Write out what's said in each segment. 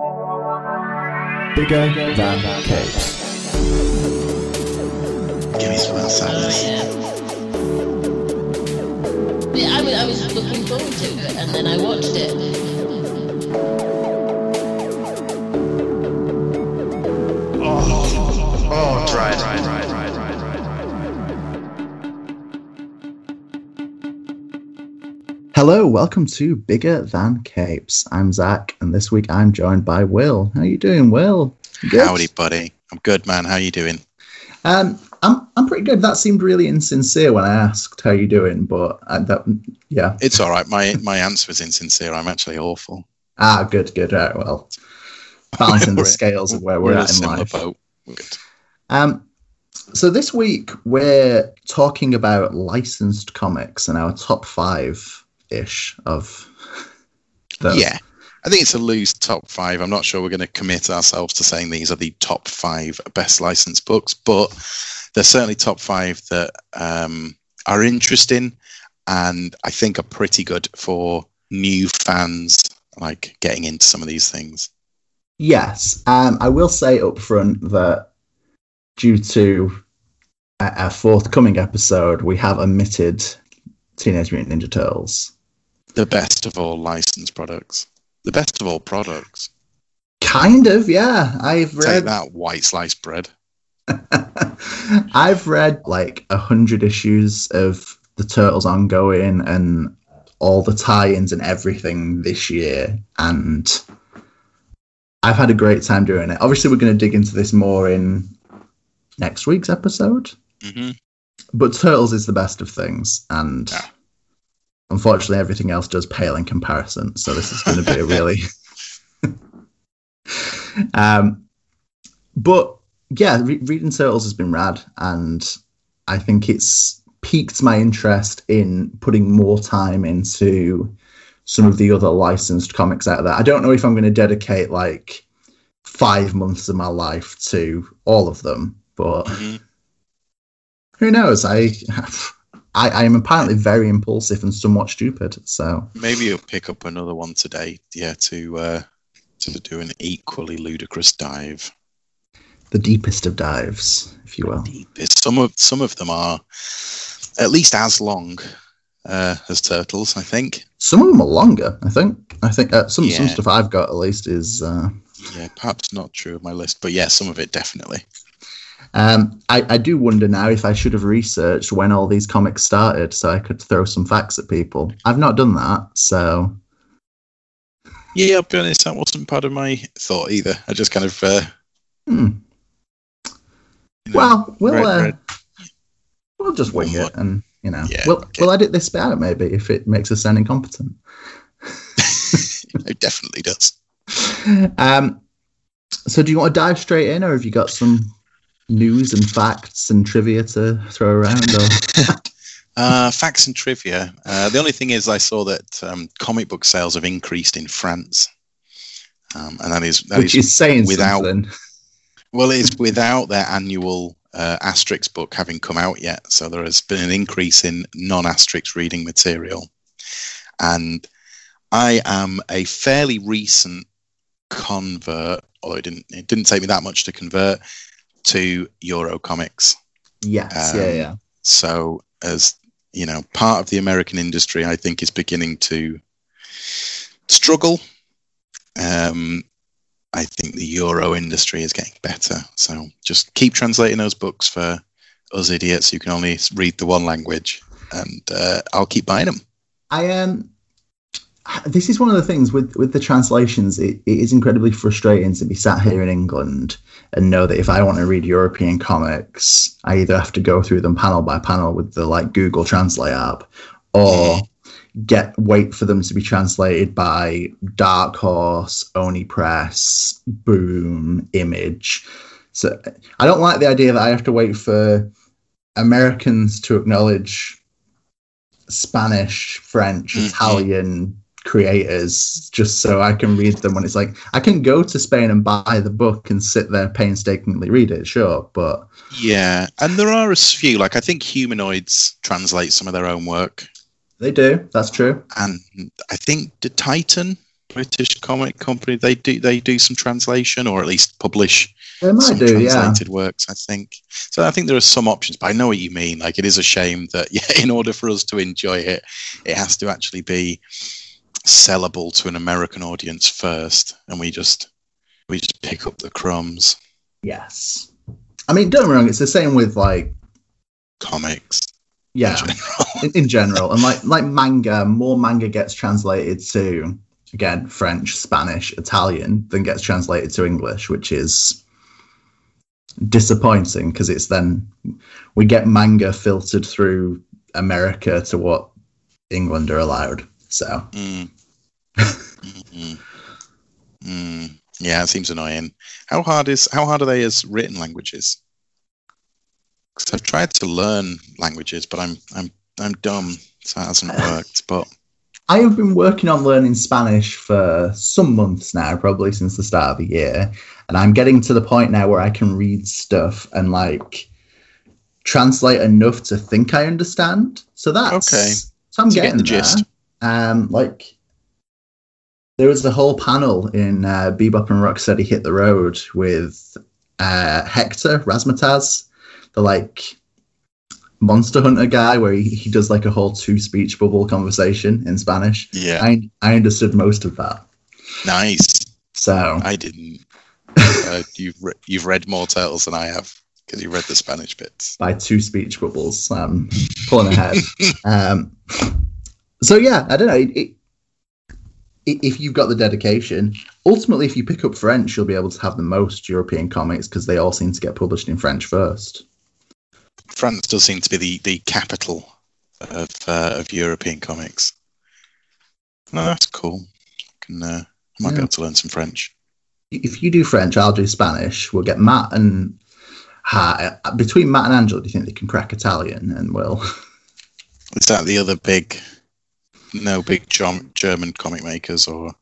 Bigger than capes. Give me some else Oh, yeah. Yeah, I was, I was looking forward to it, and then I watched it. Hello, welcome to Bigger Than Capes. I'm Zach, and this week I'm joined by Will. How are you doing, Will? Good? Howdy, buddy. I'm good, man. How are you doing? Um, I'm I'm pretty good. That seemed really insincere when I asked how you doing, but I, that yeah. It's all right. My my answer was insincere. I'm actually awful. Ah, good, good. Right, well, balancing the scales of where we're, a at in life. boat. We're good. Um, so this week we're talking about licensed comics and our top five ish of those. Yeah. I think it's a loose top five. I'm not sure we're going to commit ourselves to saying these are the top five best licensed books, but they're certainly top five that um, are interesting and I think are pretty good for new fans, like getting into some of these things. Yes, um, I will say up front that due to a, a forthcoming episode, we have omitted Teenage Mutant Ninja Turtles. The best of all licensed products. The best of all products. Kind of, yeah. I've Take read. that white sliced bread. I've read like a hundred issues of the Turtles ongoing and all the tie-ins and everything this year, and I've had a great time doing it. Obviously, we're going to dig into this more in next week's episode. hmm but Turtles is the best of things, and Yeah. Unfortunately, everything else does pale in comparison. So this is going to be a really, um, but yeah, re- reading Turtles has been rad, and I think it's piqued my interest in putting more time into some of the other licensed comics out there. I don't know if I'm going to dedicate like five months of my life to all of them, but hmm who knows? I, I, I am apparently very impulsive and somewhat stupid. So Maybe you'll pick up another one today, yeah, to uh, to do an equally ludicrous dive. the deepest of dives, if you will. It's- Some of some of them are at least as long uh, as turtles, I think. Some of them are longer. I think. I think uh, some some stuff I've got at least is. Uh, Yeah, perhaps not true of my list, but yeah, some of it definitely. Um, I, I do wonder now if I should have researched when all these comics started, so I could throw some facts at people. I've not done that, so Yeah, I'll be honest, that wasn't part of my thought either. I just kind of uh, hmm. you know, well, we'll read- uh, read- we'll just wing it, and you know, Yeah, we'll okay. we'll edit this bit out maybe if it makes us sound incompetent. it definitely does. Um, so do you want to dive straight in, or have you got some news and facts and trivia to throw around? Or Uh, facts and trivia. Uh, the only thing is, I saw that um, comic book sales have increased in France, um, and that is that which is is saying without- something. well, it's without their annual uh, Asterix book having come out yet. So there has been an increase in non-Asterix reading material, and I am a fairly recent convert. Although it didn't it didn't take me that much to convert to Euro comics. Yes, um, yeah, yeah. So, as you know, part of the American industry, I think, is beginning to struggle. Um, I think the Euro industry is getting better. So, just keep translating those books for us idiots who can only read the one language, and uh, I'll keep buying them. I um, this is one of the things with with the translations. It, it is incredibly frustrating to be sat here in England and know that if I want to read European comics, I either have to go through them panel by panel with the like Google Translate app, or get wait for them to be translated by Dark Horse, Oni Press, Boom, Image. So I don't like the idea that I have to wait for Americans to acknowledge Spanish, French, Mhm. Italian creators just so I can read them when it's like I can go to Spain and buy the book and sit there painstakingly read it, sure, but Yeah, and there are a few. Like I think Humanoids translate some of their own work, they do. That's true. and I think the Titan British comic company. They do they do some translation or at least publish They might some do, yeah. translated works. I think so. I think there are some options, but I know what you mean. Like it is a shame that yeah, in order for us to enjoy it, it has to actually be sellable to an American audience first, and we just we just pick up the crumbs. Yes. I mean, don't get me wrong. It's the same with like, Comics. yeah, in general. in, in general, and like like manga. More manga gets translated to again French, Spanish, Italian than gets translated to English, which is disappointing because it's then we get manga filtered through America to what England are allowed. So Mm. Mm. Mm. Yeah, it seems annoying. How hard is how hard are they as written languages? Because I've tried to learn languages, but I'm I'm I'm dumb, so it hasn't worked. But I have been working on learning Spanish for some months now, probably since the start of the year, and I'm getting to the point now where I can read stuff and like translate enough to think I understand. So that's Okay. So I'm So getting, getting the gist. Um, like there was a whole panel in uh, Bebop and Rocksteady Hit the Road with uh, Hector Razmataz, the like monster hunter guy, where he, he does like a whole two speech bubble conversation in Spanish. yeah, I I understood most of that. nice. So I didn't. Uh, you've re- you've read more turtles than I have because you read the Spanish bits. by two speech bubbles, um, pulling ahead. um, so yeah, I don't know. It, it, if you've got the dedication, ultimately, if you pick up French, you'll be able to have the most European comics because they all seem to get published in French first. France does seem to be the, the capital of uh, of European comics. No, that's cool. I can uh, I might be able to learn some French. If you do French, I'll do Spanish. We'll get Matt and Ha, between Matt and Angela. Do you think they can crack Italian? And we'll Is that the other big, no big German comic makers or?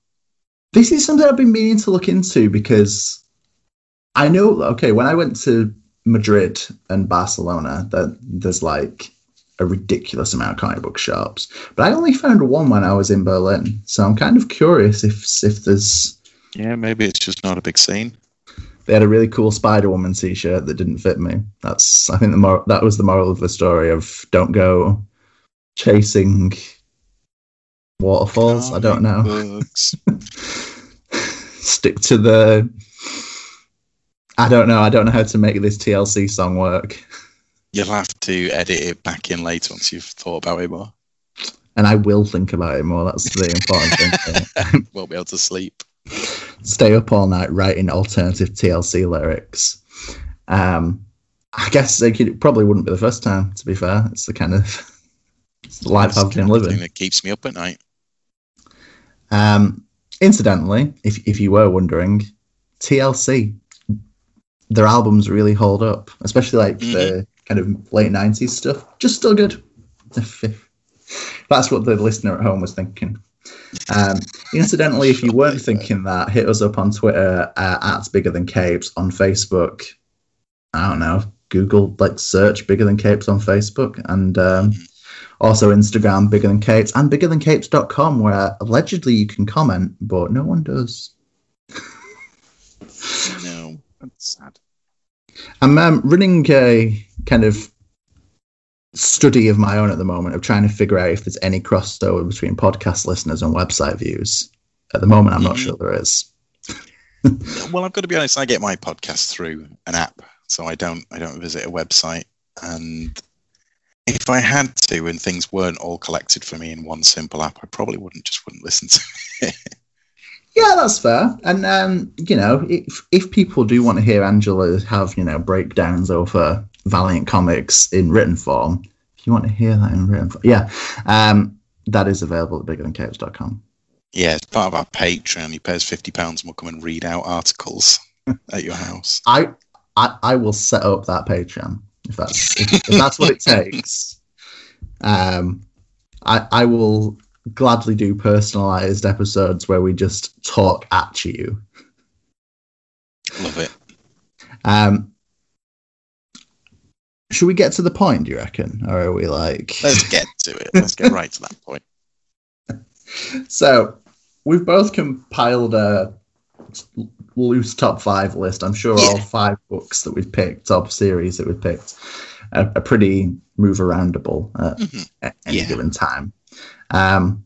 This is something I've been meaning to look into because I know, okay, when I went to Madrid and Barcelona, that there's like a ridiculous amount of comic book shops, but I only found one when I was in Berlin. So I'm kind of curious if if there's Yeah, maybe it's just not a big scene. they had a really cool Spider Woman T-shirt that didn't fit me. That's I think the mor- that was the moral of the story of don't go chasing waterfalls. I don't know. Stick to the I don't know. I don't know how to make this TLC song work. You'll have to edit it back in later once you've thought about it more. And I will think about it more. That's the important thing. Won't be able to sleep. Stay up all night writing alternative TLC lyrics. Um, I guess like, it probably wouldn't be the first time, to be fair. It's the kind of the life I've been living. that keeps me up at night. Um, incidentally, if if you were wondering, TLC, their albums really hold up, especially like the kind of late nineties stuff. Just still good. That's what the listener at home was thinking. Um, incidentally, if you weren't thinking that, hit us up on Twitter uh, at Bigger Than Capes on Facebook. I don't know. Google like search Bigger Than Capes on Facebook and um, also Instagram Bigger Than Capes and biggerthancapes.com where allegedly you can comment, but no one does. No, that's sad. I'm um, running a kind of study of my own at the moment of trying to figure out if there's any crossover between podcast listeners and website views. At the moment, I'm not Mhm. sure there is. Well, I've got to be honest. I get my podcast through an app, so I don't. I don't visit a website. And if I had to, and things weren't all collected for me in one simple app, I probably wouldn't. Just wouldn't listen to it. Yeah, that's fair. And um, you know, if if people do want to hear Angela have you know breakdowns over Valiant comics in written form, if you want to hear that in written form, yeah, um, that is available at biggerthancapes.com. Yeah, it's part of our Patreon. He pays fifty pounds, and we'll come and read out articles at your house. I, I I will set up that Patreon if that's if, if that's what it takes. Um, I I will gladly do personalized episodes where we just talk at you. Love it. Um, should we get to the point? Do you reckon, or are we like? Let's get to it. Let's get right to that point. So, we've both compiled a loose top five list. I'm sure all five books that we've picked, top series that we've picked, are, are pretty move aroundable at, Mhm. at any Yeah. given time. Um,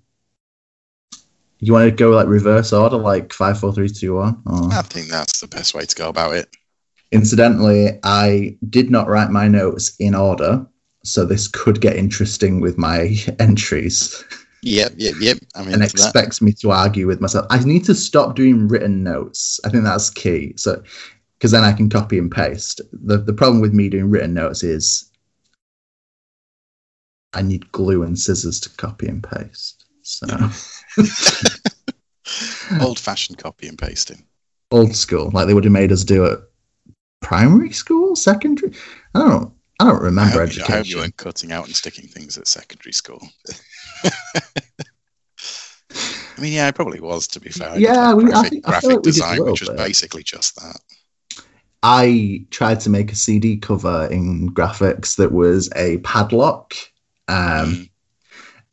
you want to go like reverse order, like five, four, three, two, one? Or... I think that's the best way to go about it. Incidentally, I did not write my notes in order, so this could get interesting with my entries Yep, yep, yep. I'm and into that. expects me to argue with myself. I need to stop doing written notes. I think that's key. So, because then I can copy and paste. The the problem with me doing written notes is I need glue and scissors to copy and paste. So Old fashioned copy and pasting. old school, like they would have made us do it primary school, secondary. I don't. I don't I remember hope, you, I hope you education. weren't cutting out and sticking things at secondary school. I mean, yeah, I probably was, to be fair. I Yeah, like, we- I graphic, I feel graphic like we did a design, little which was bit. basically just that. I tried to make a CD cover in graphics that was a padlock, um, Mm.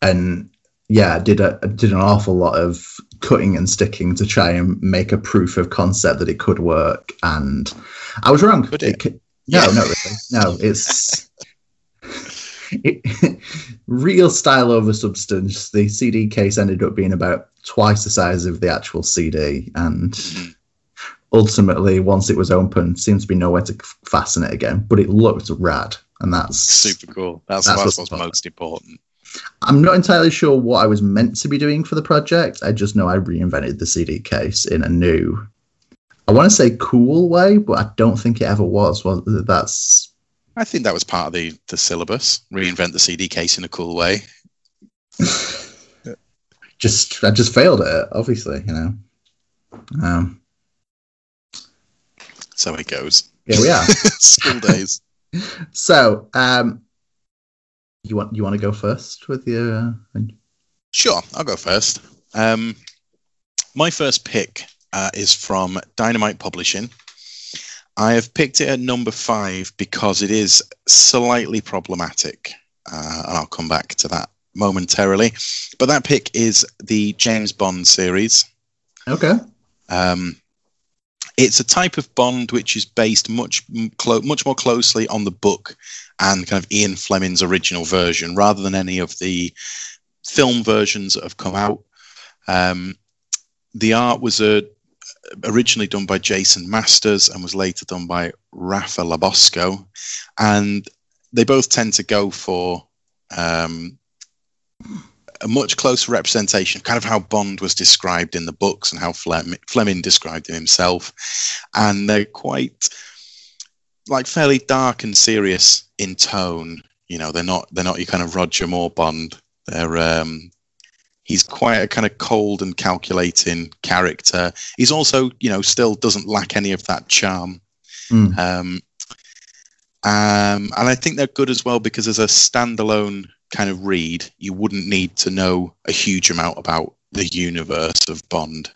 and yeah, did a I did an awful lot of cutting and sticking to try and make a proof of concept that it could work, and I was wrong. Could it? c- no, Yeah. not really. No, it's it, real style over substance. The CD case ended up being about twice the size of the actual CD, and Mhm. ultimately, once it was open, seemed to be nowhere to fasten it again. But it looked rad, and that's Super cool. That's, That's what's what's most important. I'm not entirely sure what I was meant to be doing for the project. I just know I reinvented the CD case in a new, I want to say cool way, but I don't think it ever was. Well, that's I think that was part of the, the syllabus. Reinvent the CD case in a cool way. just I just failed at it. Obviously, you know. Um, So it goes. here we are. School days. so, um, you want you want to go first with your? Uh, Sure, I'll go first. Um, my first pick uh, is from Dynamite Publishing. I have picked it at number five because it is slightly problematic, uh, and I'll come back to that momentarily. But that pick is the James Bond series. okay. Um, it's a type of Bond which is based much clo- much more closely on the book and kind of Ian Fleming's original version, rather than any of the film versions that have come out. Um, the art was uh, originally done by Jason Masters and was later done by Rapha Lobosco, and they both tend to go for um, a much closer representation of kind of how Bond was described in the books and how Flem- Fleming described him himself. And they're quite like fairly dark and serious in tone. You know, they're not they're not your kind of Roger Moore Bond. They're um he's quite a kind of cold and calculating character. He's also, you know, still doesn't lack any of that charm. Mm. Um, um, and I think they're good as well because as a standalone kind of read, you wouldn't need to know a huge amount about the universe of Bond.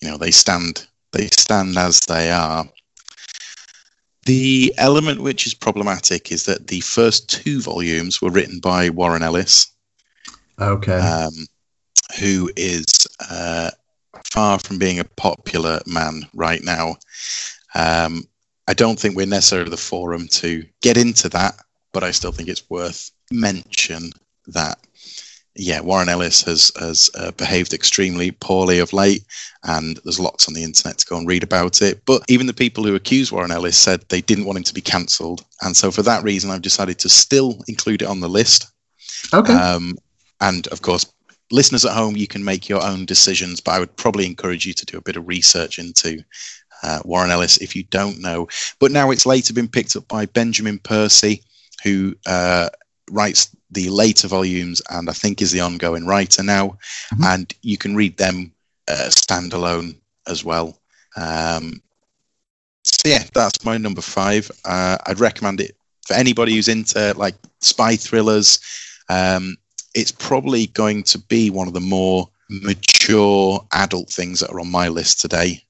You know, they stand they stand as they are. The element which is problematic is that the first two volumes were written by Warren Ellis, Okay. um, who is uh, far from being a popular man right now. Um, I don't think we're necessarily the forum to get into that, but I still think it's worth mention that yeah, Warren Ellis has has uh, behaved extremely poorly of late, and there's lots on the internet to go and read about it. But even the people who accuse Warren Ellis said they didn't want him to be cancelled, and so for that reason, I've decided to still include it on the list. okay. Um, and of course, listeners at home, you can make your own decisions, but I would probably encourage you to do a bit of research into uh, Warren Ellis if you don't know. But now it's later been picked up by Benjamin Percy, who uh, writes the later volumes and I think is the ongoing writer now. Mhm. And you can read them uh, standalone as well. Um, so yeah, that's my number five. Uh, I'd recommend it for anybody who's into like spy thrillers. Um, it's probably going to be one of the more mature adult things that are on my list today.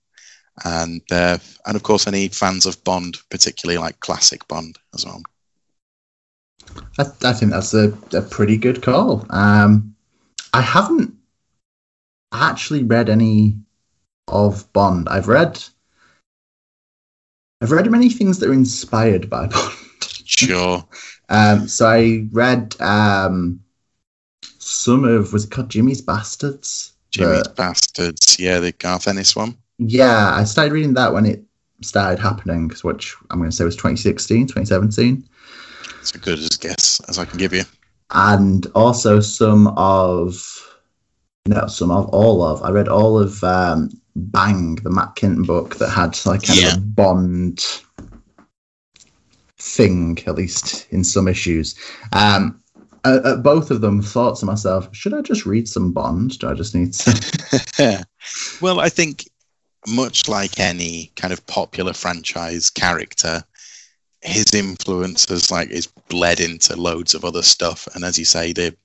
And uh, and of course, any fans of Bond, particularly like classic Bond as well. I, I think that's a, a pretty good call. Um, I haven't actually read any of Bond. I've read I've read many things that are inspired by Bond. Sure. Um, so I read um, some of was it called Jimmy's Bastards? Jimmy's The- Bastards. Yeah, the Garth Ennis one. yeah, I started reading that when it started happening, which I'm going to say was 2016, 2017. It's as good as guess as I can give you. and also some of no some of all of i read all of um bang the Matt Kindt book that had like kind Yeah. of a bond thing at least in some issues um at, at both of them thought to myself should i just read some bond do i just need to well, I think much like any kind of popular franchise character, his influence has like is bled into loads of other stuff. And as you say, the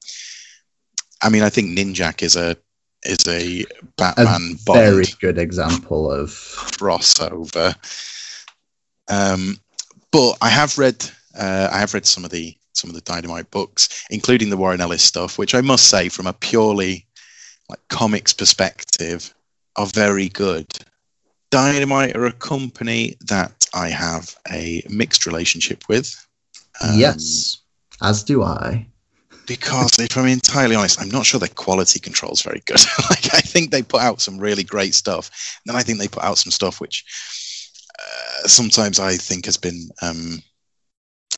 I mean, I think Ninjak is a is a a Batman very Bond good example of crossover. Um, but I have read uh, I have read some of the some of the Dynamite books, including the Warren Ellis stuff, which I must say, from a purely like comics perspective, are very good. Dynamite are a company that I have a mixed relationship with. Um, yes as do i because if I'm entirely honest, I'm not sure their quality control is very good. like I think they put out some really great stuff, and then I think they put out some stuff which uh, sometimes I think has been um,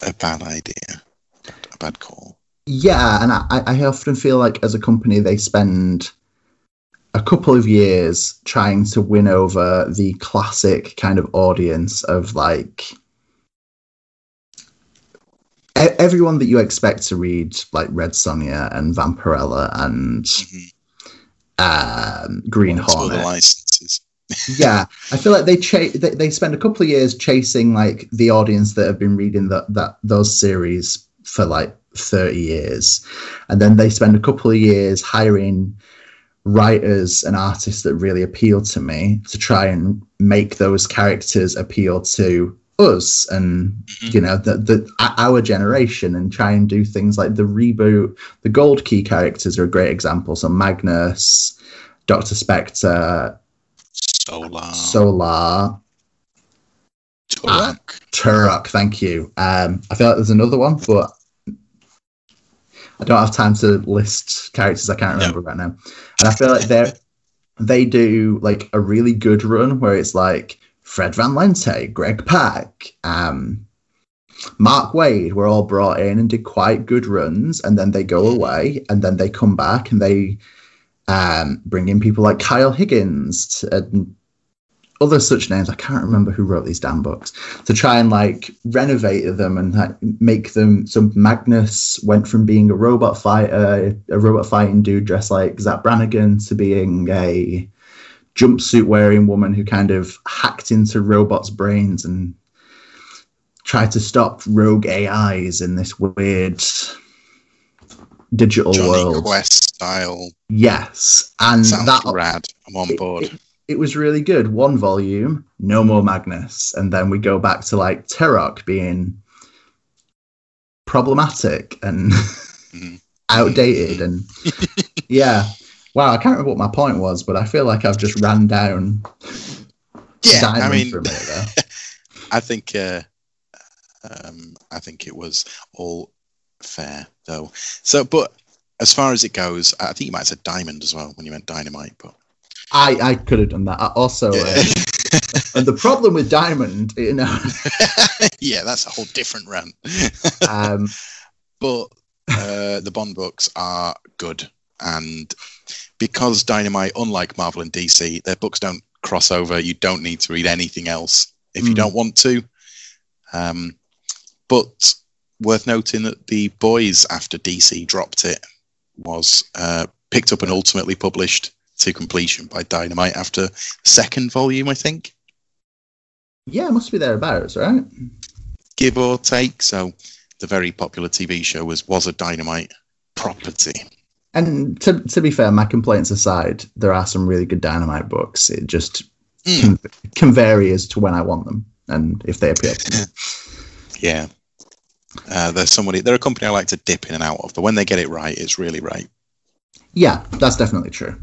a bad idea, bad call. Yeah, and I, I often feel like as a company they spend a couple of years trying to win over the classic kind of audience of like everyone that you expect to read like Red Sonja and Vampirella and Mhm. um, Green Lots of other Hornet licenses. yeah, I feel like they, cha- they they spend a couple of years chasing like the audience that have been reading that that those series for like thirty years, and then they spend a couple of years hiring writers and artists that really appeal to me to try and make those characters appeal to us and Mhm. you know the, the our generation and try and do things like the reboot the gold key characters are a great example so magnus Dr Spektor Solar, Solar, Turok. Turok. Thank you. Um, I feel like there's another one, but I don't have time to list characters I can't remember right now. And I feel like they they do like a really good run where it's like Fred Van Lente, Greg Pak, um, Mark Waid were all brought in and did quite good runs, and then they go away, and then they come back and they um, bring in people like Kyle Higgins and other such names. I can't remember who wrote these damn books to try and like renovate them and like, make them. So Magnus went from being a robot fighter, a robot fighting dude dressed like Zapp Brannigan, to being a jumpsuit wearing woman who kind of hacked into robots' brains and tried to stop rogue AIs in this weird digital Jonny world. Quest style. Yes, and Sounds that rad. I'm on board. it, it was really good. One volume, no more Magnus, and then we go back to like Turok being problematic and Mhm. outdated, and yeah. Wow, I can't remember what my point was, but I feel like I've just ran down. yeah, I mean, for a minute there. I think uh, um, I think it was all fair though. So, but as far as it goes, I think you might have said diamond as well when you meant dynamite. But I I could have done that. I also, yeah, uh, and the problem with Diamond, you know, yeah, that's a whole different rant. um, but uh, the Bond books are good, and because Dynamite, unlike Marvel and DC, their books don't cross over. You don't need to read anything else if you Mm. don't want to. Um, but worth noting that the Boys, after DC dropped it, was uh, picked up and ultimately published to completion by Dynamite after second volume, I think, yeah, it must be thereabouts, right? give or take. So the very popular TV show was was a Dynamite property. And to, to be fair, my complaints aside, there are some really good Dynamite books. It just Mm. can, can vary as to when I want them and if they appear. Yeah. Uh, there's somebody, they're a company I like to dip in and out of, but when they get it right, it's really right. Yeah, that's definitely true.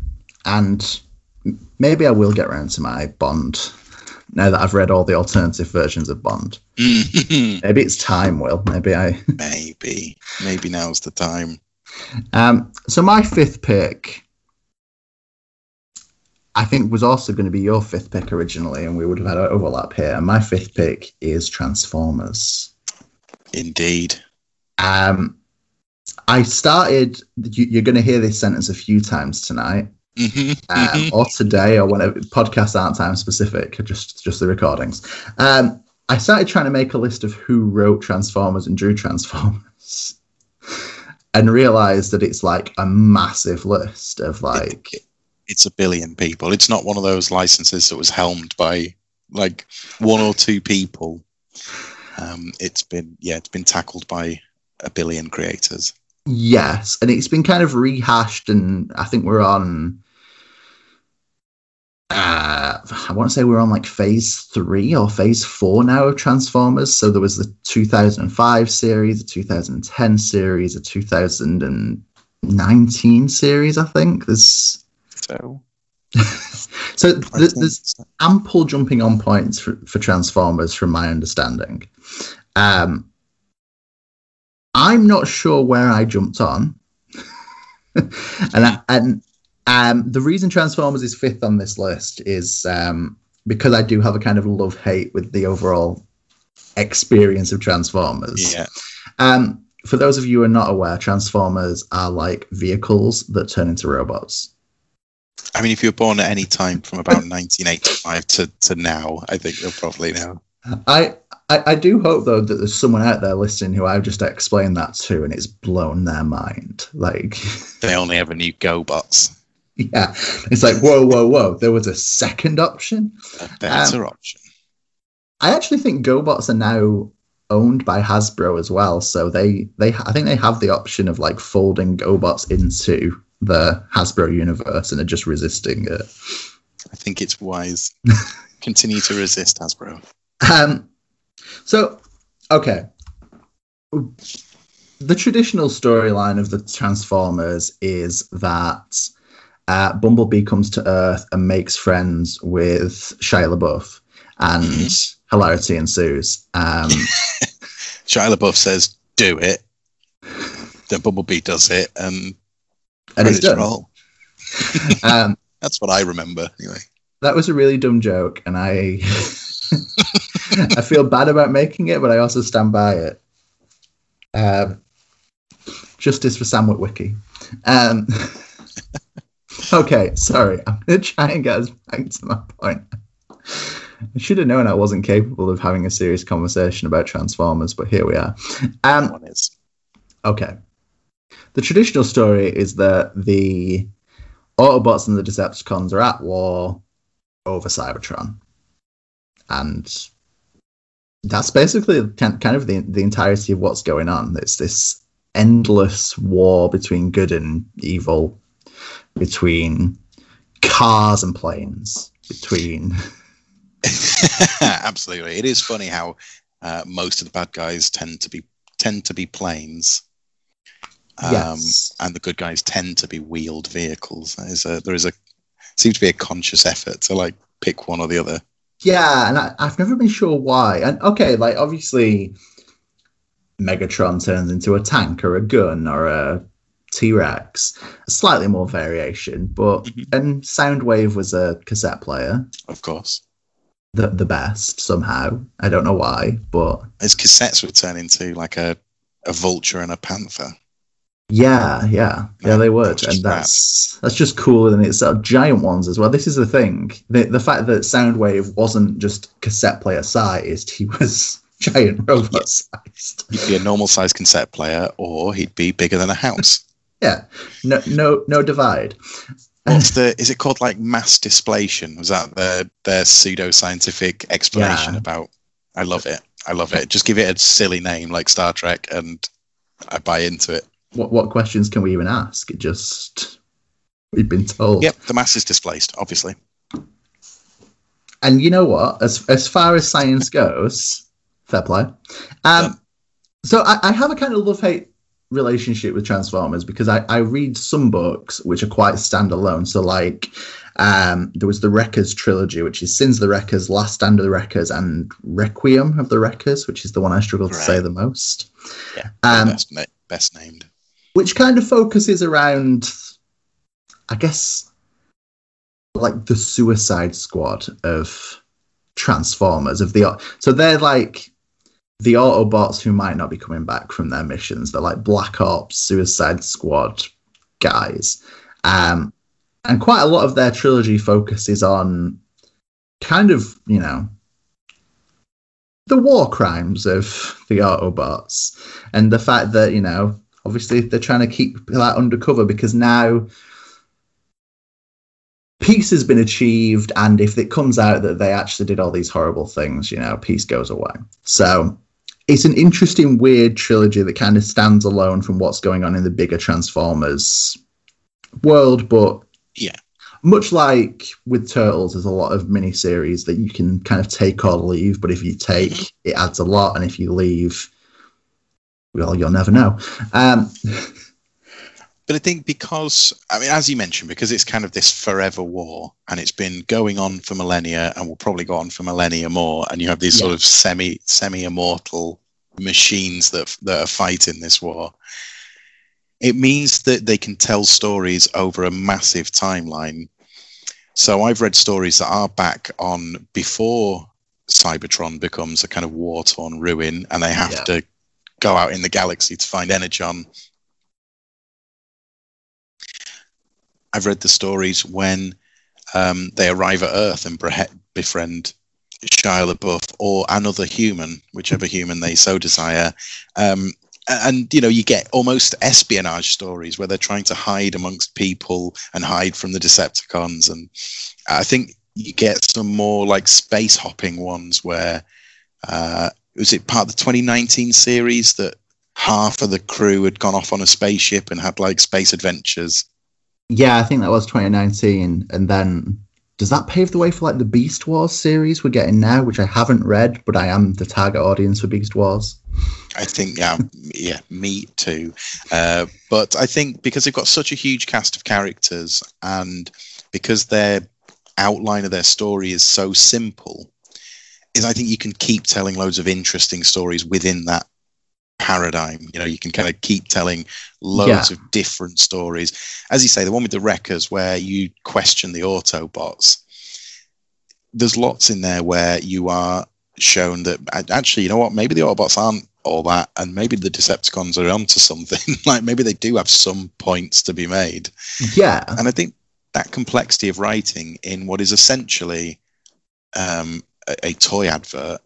And maybe I will get around to my Bond now that I've read all the alternative versions of Bond. maybe, it's time, Will. Maybe I. Maybe. Maybe now's the time. Um, so my fifth pick, I think, was also going to be your fifth pick originally, and we would have had an overlap here. And my fifth pick is Transformers. Indeed. Um, I started. You, you're going to hear this sentence a few times tonight, Mhm, um, mhm. or today, or whenever. Podcasts aren't time specific, just just the recordings. Um, I started trying to make a list of who wrote Transformers and drew Transformers, and realized that it's like a massive list of like. It's a billion people. It's not one of those licenses that was helmed by like one or two people. Um, it's been yeah, it's been tackled by a billion creators. Yes, and it's been kind of rehashed, and I think we're on. Uh, I want to say we're on like phase three or phase four now of Transformers. So there was the 2005 series, the 2010 series, the 2019 series. I think there's So so th- there's ample jumping on points for, for Transformers, from my understanding. Um, I'm not sure where I jumped on, and I, and um, the reason Transformers is fifth on this list is um, because I do have a kind of love hate with the overall experience of Transformers. yeah, Um, for those of you who are not aware, Transformers are like vehicles that turn into robots. I mean, if you were born at any time from about 1985 to, to now, I think you'll probably know. I, I I do hope though that there's someone out there listening who I've just explained that to and it's blown their mind. Like, They only ever knew GoBots, yeah, it's like whoa, whoa, whoa. There was a second option. a better option. I actually think GoBots are now owned by Hasbro as well, so they they I think they have the option of like folding GoBots into the Hasbro universe and are just resisting it. I think it's wise. Continue to resist Hasbro. Um, so, okay. The traditional storyline of the Transformers is that uh, Bumblebee comes to Earth and makes friends with Shia LaBeouf, and hilarity ensues. Um, Shia LaBeouf says, "Do it." Then Bumblebee does it, and and it's done. Um, That's what I remember, anyway. that was a really dumb joke, and I I feel bad about making it, but I also stand by it. Um, justice for Sam Witwicky. Um, okay, sorry. I'm going to try and get us back to my point. I should have known I wasn't capable of having a serious conversation about Transformers, but here we are. Um, One is Okay. The traditional story is that the Autobots and the Decepticons are at war over Cybertron. And that's basically kind kind of the, the entirety of what's going on. It's this endless war between good and evil, between cars and planes, between. Absolutely, it is funny how uh, most of the bad guys tend to be tend to be planes, um, Yes. and the good guys tend to be wheeled vehicles. There is a there is a seems to be a conscious effort to like pick one or the other. Yeah, and I, I've never been sure why. And okay, like obviously, Megatron turns into a tank or a gun or a T Rex. Slightly more variation, but Mhm. and Soundwave was a cassette player, Of course, the the best somehow. I don't know why, but his cassettes would turn into like a a vulture and a panther. yeah, yeah, yeah, they would, and that's that's just cooler than it's of giant ones as well. This is the thing: the the fact that Soundwave wasn't just cassette player sized; he was giant robot sized. He'd be a normal sized cassette player, or he'd be bigger than a house. Yeah, no, no, no divide. What's the? Is it called like mass displacement? Was that their their pseudo scientific explanation Yeah. about? I love it. I love it. Just give it a silly name like Star Trek, and I buy into it. What what questions can we even ask? It just we've been told. Yep, the mass is displaced, obviously. And you know what? As as far as science goes, fair play. Um, so I, I have a kind of love hate relationship with Transformers because I, I read some books which are quite standalone. So like um, there was the Wreckers trilogy, which is Sins of the Wreckers, Last Stand of the Wreckers, and Requiem of the Wreckers, which is the one I struggle to say the most. Yeah, Um, best, na- best named. which kind of focuses around, I guess, like the Suicide Squad of Transformers of the so they're like the Autobots who might not be coming back from their missions. They're like Black Ops, Suicide Squad guys, um, and quite a lot of their trilogy focuses on kind of you know the war crimes of the Autobots and the fact that you know obviously they're trying to keep that undercover because now peace has been achieved and if it comes out that they actually did all these horrible things you know peace goes away so it's an interesting weird trilogy that kind of stands alone from what's going on in the bigger transformers world but Yeah. much like with turtles there's a lot of mini series that you can kind of take or leave but if you take Mhm. it adds a lot and if you leave well you'll never know um But I think because, I mean, as you mentioned, because it's kind of this forever war and it's been going on for millennia and will probably go on for millennia more. And you have these sort of semi semi immortal machines that that are fighting this war. It means that they can tell stories over a massive timeline. So I've read stories that are back on before Cybertron becomes a kind of war torn ruin and they have Yeah. to go out in the galaxy to find Energon I've read the stories when um, they arrive at Earth and befriend Shia LaBeouf or another human, whichever human they so desire. Um, and you know, you get almost espionage stories where they're trying to hide amongst people and hide from the Decepticons. And I think you get some more like space hopping ones where uh, was it part of the 2019 series that half of the crew had gone off on a spaceship and had like space adventures. Yeah, I think that was 2019, and then does that pave the way for like the Beast Wars series we're getting now, which I haven't read, but I am the target audience for Beast Wars. I think, yeah, yeah, me too. Uh, but I think because they've got such a huge cast of characters, and because their outline of their story is so simple, is I think you can keep telling loads of interesting stories within that paradigm. You know, you can kind of keep telling loads of different stories. As you say, the one with the wreckers where you question the Autobots. There's lots in there where you are shown that actually, you know what? Maybe the Autobots aren't all that, and maybe the Decepticons are onto something. like maybe they do have some points to be made. Yeah, And I think that complexity of writing in what is essentially um, a, a toy advert,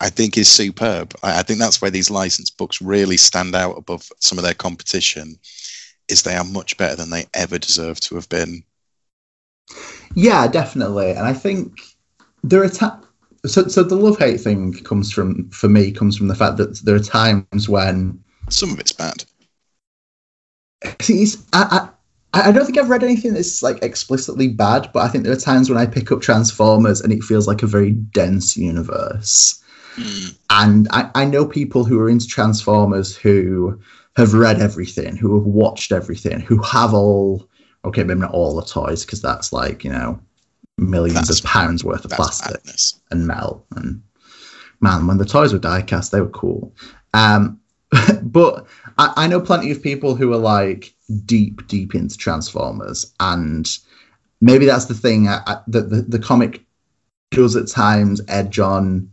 I think is superb. I, I think that's where these licensed books really stand out above some of their competition. Is they are much better than they ever deserve to have been. yeah, definitely, and I think there are ta- so so the love hate thing comes from for me comes from the fact that there are times when Some of it's bad. See, I, I, I don't think I've read anything that's like explicitly bad, but I think there are times when I pick up Transformers and it feels like a very dense universe. Mm, And I, I know people who are into Transformers who have read everything, who have watched everything, who have all, okay, maybe not all the toys, because that's like, you know, millions That's- of pounds worth of plastic madness. and metal. And man, when the toys were diecast, they were cool. Um, but I, I know plenty of people who are like deep, deep into Transformers, and maybe that's the thing I, I, that the, the comic does at times edge on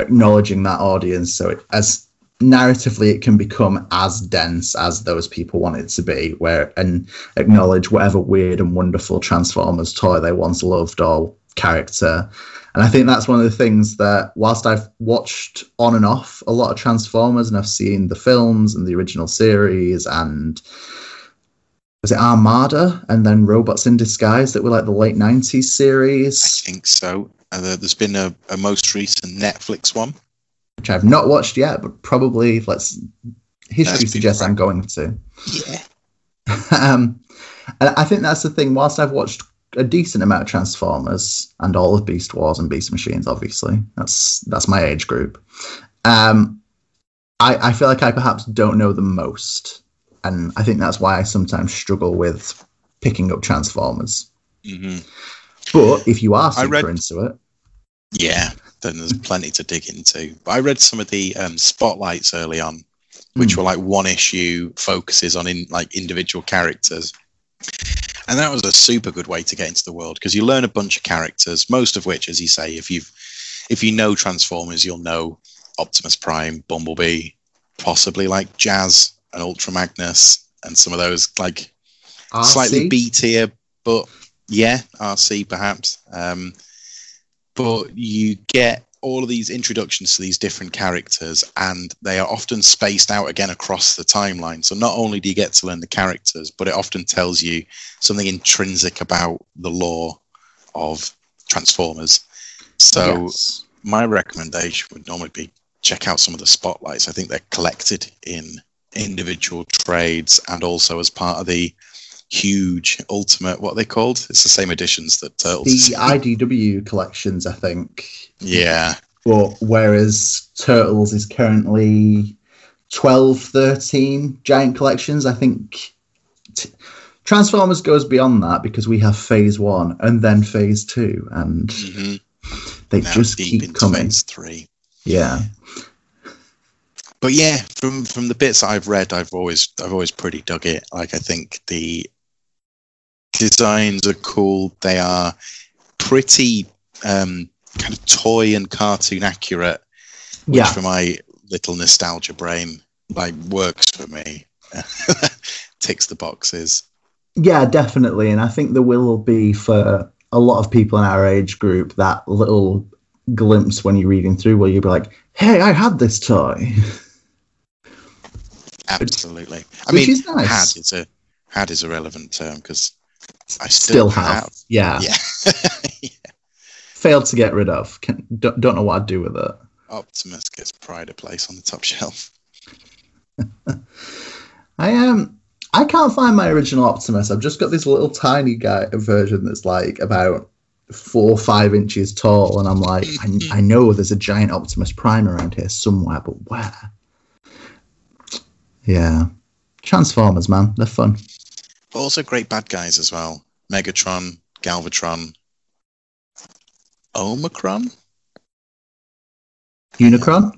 acknowledging that audience. So it, as narratively, it can become as dense as those people want it to be, where and acknowledge whatever weird and wonderful Transformers toy they once loved or character. And I think that's one of the things that, whilst I've watched on and off a lot of Transformers and I've seen the films and the original series and was it Armada and then Robots in Disguise that were like the late 90s series? I think so. Uh, there- there's been a, a most recent Netflix one. which I've not watched yet, but probably let's history That's suggests I'm going to. Yeah. um, and I think that's the thing. Whilst I've watched a decent amount of Transformers and all of Beast Wars and Beast Machines, obviously that's that's my age group. Um, I, I feel like I perhaps don't know the most, and I think that's why I sometimes struggle with picking up Transformers. hmm But if you are super read- into it, Yeah, then there's plenty to dig into. But I read some of the um, spotlights early on, which Hmm. were like one issue focuses on in like individual characters. And that was a super good way to get into the world because you learn a bunch of characters, most of which, as you say, if you've if you know Transformers, you'll know Optimus Prime, Bumblebee, possibly like Jazz and Ultra Magnus, and some of those like slightly RC? B tier, but yeah, RC perhaps. Um, but you get all of these introductions to these different characters, and they are often spaced out again across the timeline. So not only do you get to learn the characters, but it often tells you something intrinsic about the lore of Transformers. So Yes. my recommendation would normally be check out some of the spotlights. I think they're collected in individual trades and also as part of the huge ultimate what are they called it's the same editions that turtles the IDW collections, I think. yeah But whereas Turtles is currently 12, 13 giant collections, I think t- Transformers goes beyond that because we have phase one and then phase two, and hmm they now just keep coming. phase three Yeah. But yeah from from the bits i've read i've always i've always pretty dug it like i think the designs are cool they are pretty um kind of toy and cartoon accurate which Yeah. for my little nostalgia brain like works for me ticks the boxes Yeah, definitely. And I think there will be for a lot of people in our age group that little glimpse when you're reading through where you'll be like, hey, I had this toy. absolutely i Which mean is nice. had is a had is a relevant term because i Still still, have. Yeah. yeah Failed to get rid of. Can, don't, don't know what I'd do with it. optimus gets pride of place on the top shelf I um I can't find my original Optimus. I've just got this little tiny guy version that's like about four or five inches tall, and I'm like, I, I know there's a giant Optimus Prime around here somewhere, but where? Yeah, Transformers, man, they're fun. but also great bad guys as well megatron galvatron omicron Unicron.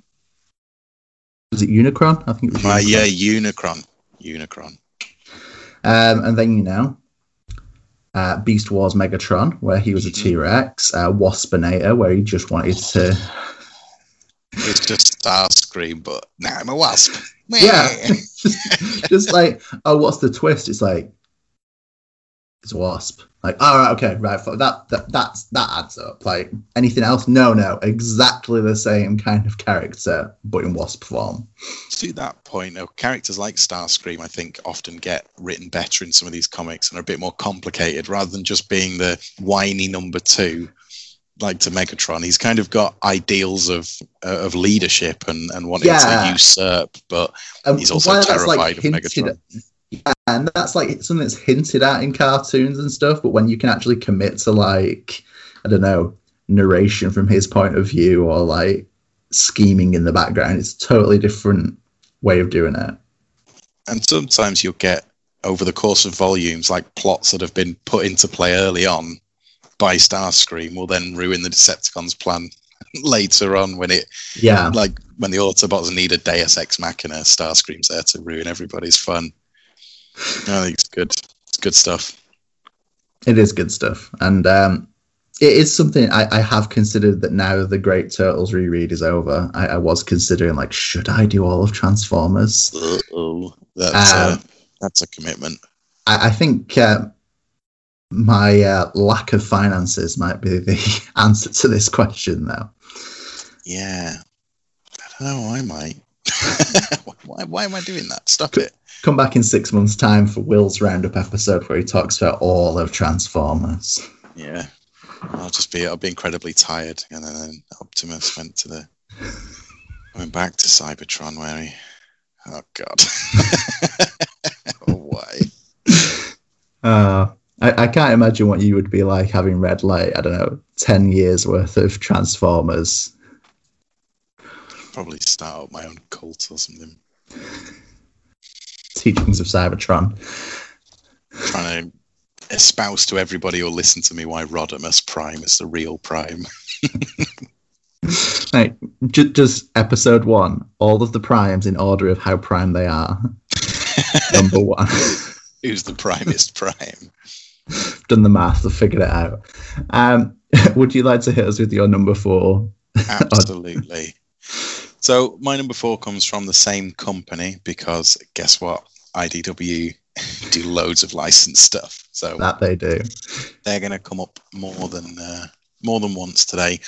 Was it Unicron? I think it was. uh, yeah unicron unicron Um, and then you know, uh, Beast Wars Megatron, where he was a Mhm. T Rex. Uh, Waspinator, where he just wanted to. It's just starscream but now i'm a wasp Yeah. just, like, oh, what's the twist? It's like, it's a wasp. Like, all right, okay, right. That that that's that adds up. Like anything else? No, no, exactly the same kind of character, but in wasp form. to that point, characters like Starscream, I think, often get written better in some of these comics and are a bit more complicated rather than just being the whiny number two, like to Megatron. He's kind of got ideals of uh, of leadership and, and wanting Yeah. to usurp, but He's also terrified of Megatron. at- yeah, and that's like something that's hinted at in cartoons and stuff. But when you can actually commit to like, I don't know, narration from his point of view or like scheming in the background, it's a totally different way of doing it. and sometimes you'll get over the course of volumes like plots that have been put into play early on by Starscream will then ruin the Decepticons' plan later on when it Yeah, like when the Autobots need a Deus Ex Machina, Starscream's there to ruin everybody's fun. I think it's good. It's good stuff. it is good stuff, and um, it is something I, I have considered that now the Great Turtles reread is over. I, I was considering like, should I do all of Transformers? Uh-oh. That's Um, that's a commitment. I, I think uh, my uh, lack of finances might be the answer to this question, though. Yeah. I don't know. I might. why, why am I doing that? Stop it. Come back in six months' time for Will's roundup episode where he talks about all of Transformers. Yeah. I'll just be. I'll be incredibly tired, and then Optimus went to the. Went back to Cybertron, where he. Oh God. oh, why? Uh, I, I can't imagine what you would be like having read, like, I don't know, 10 years worth of Transformers. Probably start up my own cult or something. Teachings of Cybertron. Trying to espouse to everybody who'll listen to me why Rodimus Prime is the real Prime. Right, ju- just episode one. All of the primes in order of how prime they are. Number one. Who's the primest Prime? Done the math. I've figured it out. Um, would you like to hit us with your number four? Absolutely. so my number four comes from the same company because guess what? IDW do loads of licensed stuff. So That they do. they're going to come up more than uh, more than once today.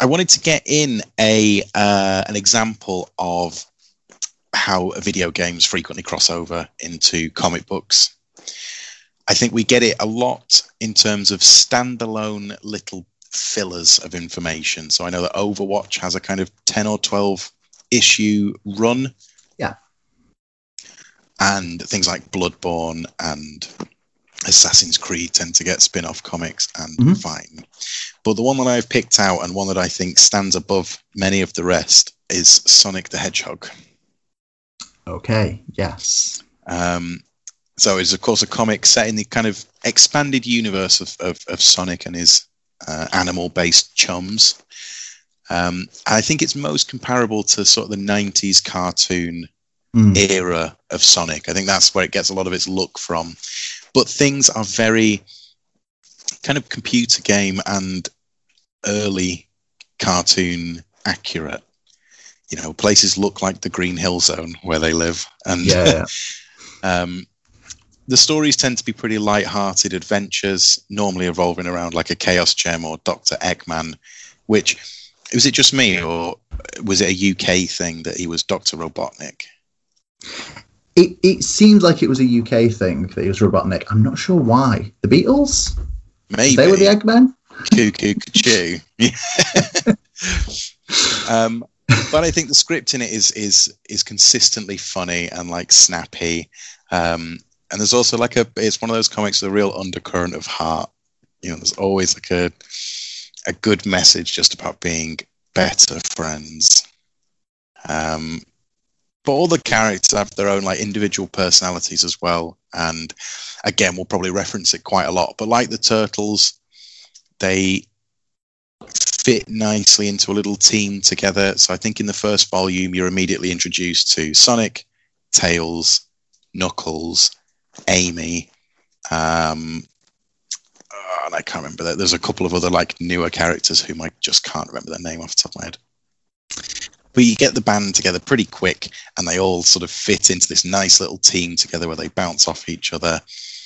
I wanted to get in a uh, an example of how video games frequently cross over into comic books. I think we get it a lot in terms of standalone little fillers of information. So I know that Overwatch has a kind of 10 or 12 issue run. Yeah. And things like Bloodborne and Assassin's Creed tend to get spin off comics and Mhm. fine. But the one that I've picked out and one that I think stands above many of the rest is Sonic the Hedgehog. Okay. Yes. Um, so it's of course a comic set in the kind of expanded universe of, of, of Sonic and his uh, animal-based chums. Um, I think it's most comparable to sort of the '90s cartoon Mm. era of Sonic. I think that's where it gets a lot of its look from. But things are very kind of computer game and early cartoon accurate. You know, places look like the Green Hill Zone where they live, and Yeah. um, the stories tend to be pretty light-hearted adventures, normally revolving around like a Chaos Gem or Doctor Eggman. Which was it just me, or was it a UK thing that he was Doctor Robotnik? It it seemed like it was a UK thing that he was Robotnik. I'm not sure why. The Beatles? Maybe They were the Eggmen? cuckoo choo. um, but I think the script in it is is is consistently funny and like snappy. Um, and there's also like a it's one of those comics with a real undercurrent of heart. You know, there's always like a a good message just about being better friends. Um, but all the characters have their own like individual personalities as well. And again, we'll probably reference it quite a lot. But like the turtles, they fit nicely into a little team together. So I think in the first volume, you're immediately introduced to Sonic, Tails, Knuckles, Amy, um, uh, and I can't remember that. There's a couple of other like newer characters whom I just can't remember their name off the top of my head. But you get the band together pretty quick, and they all sort of fit into this nice little team together where they bounce off each other.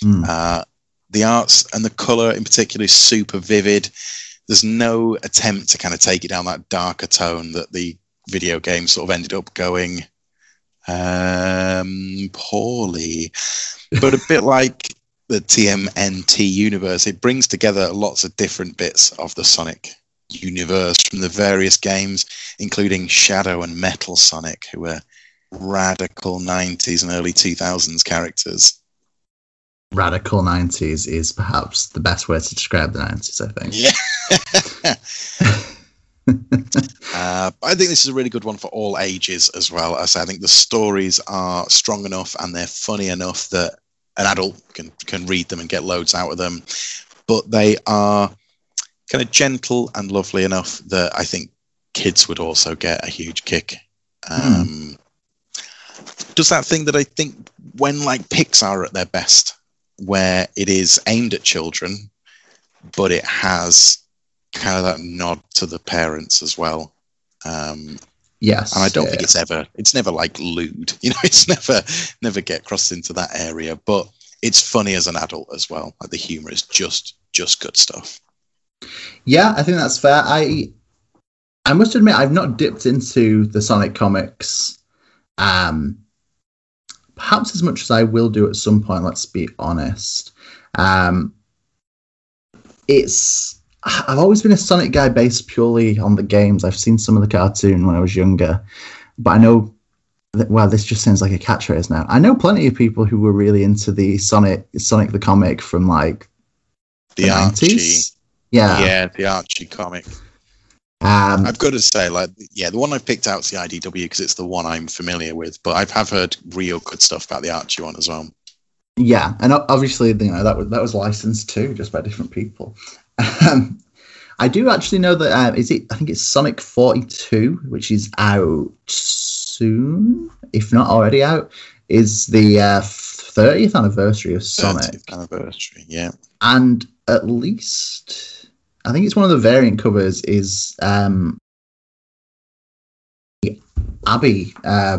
Mm. Uh, the arts and the color in particular is super vivid. There's no attempt to kind of take it down that darker tone that the video game sort of ended up going um, poorly, but a bit like the TMNT universe, it brings together lots of different bits of the Sonic universe from the various games, including Shadow and Metal Sonic, who were radical 90s and early 2000s characters. Radical 90s is perhaps the best way to describe the 90s, I think. Yeah. uh, I think this is a really good one for all ages as well. As I think the stories are strong enough and they're funny enough that an adult can can read them and get loads out of them, but they are kind of gentle and lovely enough that I think kids would also get a huge kick. Um, Does that thing that I think when like Pixar are at their best, where it is aimed at children, but it has kind of that nod to the parents as well. Um, yes. and I don't yeah. think it's ever, it's never like lewd, you know, it's never, never get crossed into that area. But it's funny as an adult as well. Like the humor is just, just good stuff. Yeah, I think that's fair. I I must admit I've not dipped into the Sonic comics um perhaps as much as I will do at some point, let's be honest. Um it's I've always been a Sonic guy based purely on the games. I've seen some of the cartoon when I was younger, but I know that, well, this just sounds like a catchphrase now. I know plenty of people who were really into the Sonic Sonic the comic from like The, the Archie, 90s. Yeah. yeah, the Archie comic. Um, I've got to say, like, yeah, the one I've picked out is the IDW because it's the one I'm familiar with. But I've have heard real good stuff about the Archie one as well. Yeah, and obviously, you know that was that was licensed too, just by different people. Um, I do actually know that uh, is it? I think it's Sonic Forty Two, which is out soon, if not already out. Is the thirtieth anniversary of Sonic, 30th anniversary. Yeah, and at least I think it's one of the variant covers is um, Abby uh,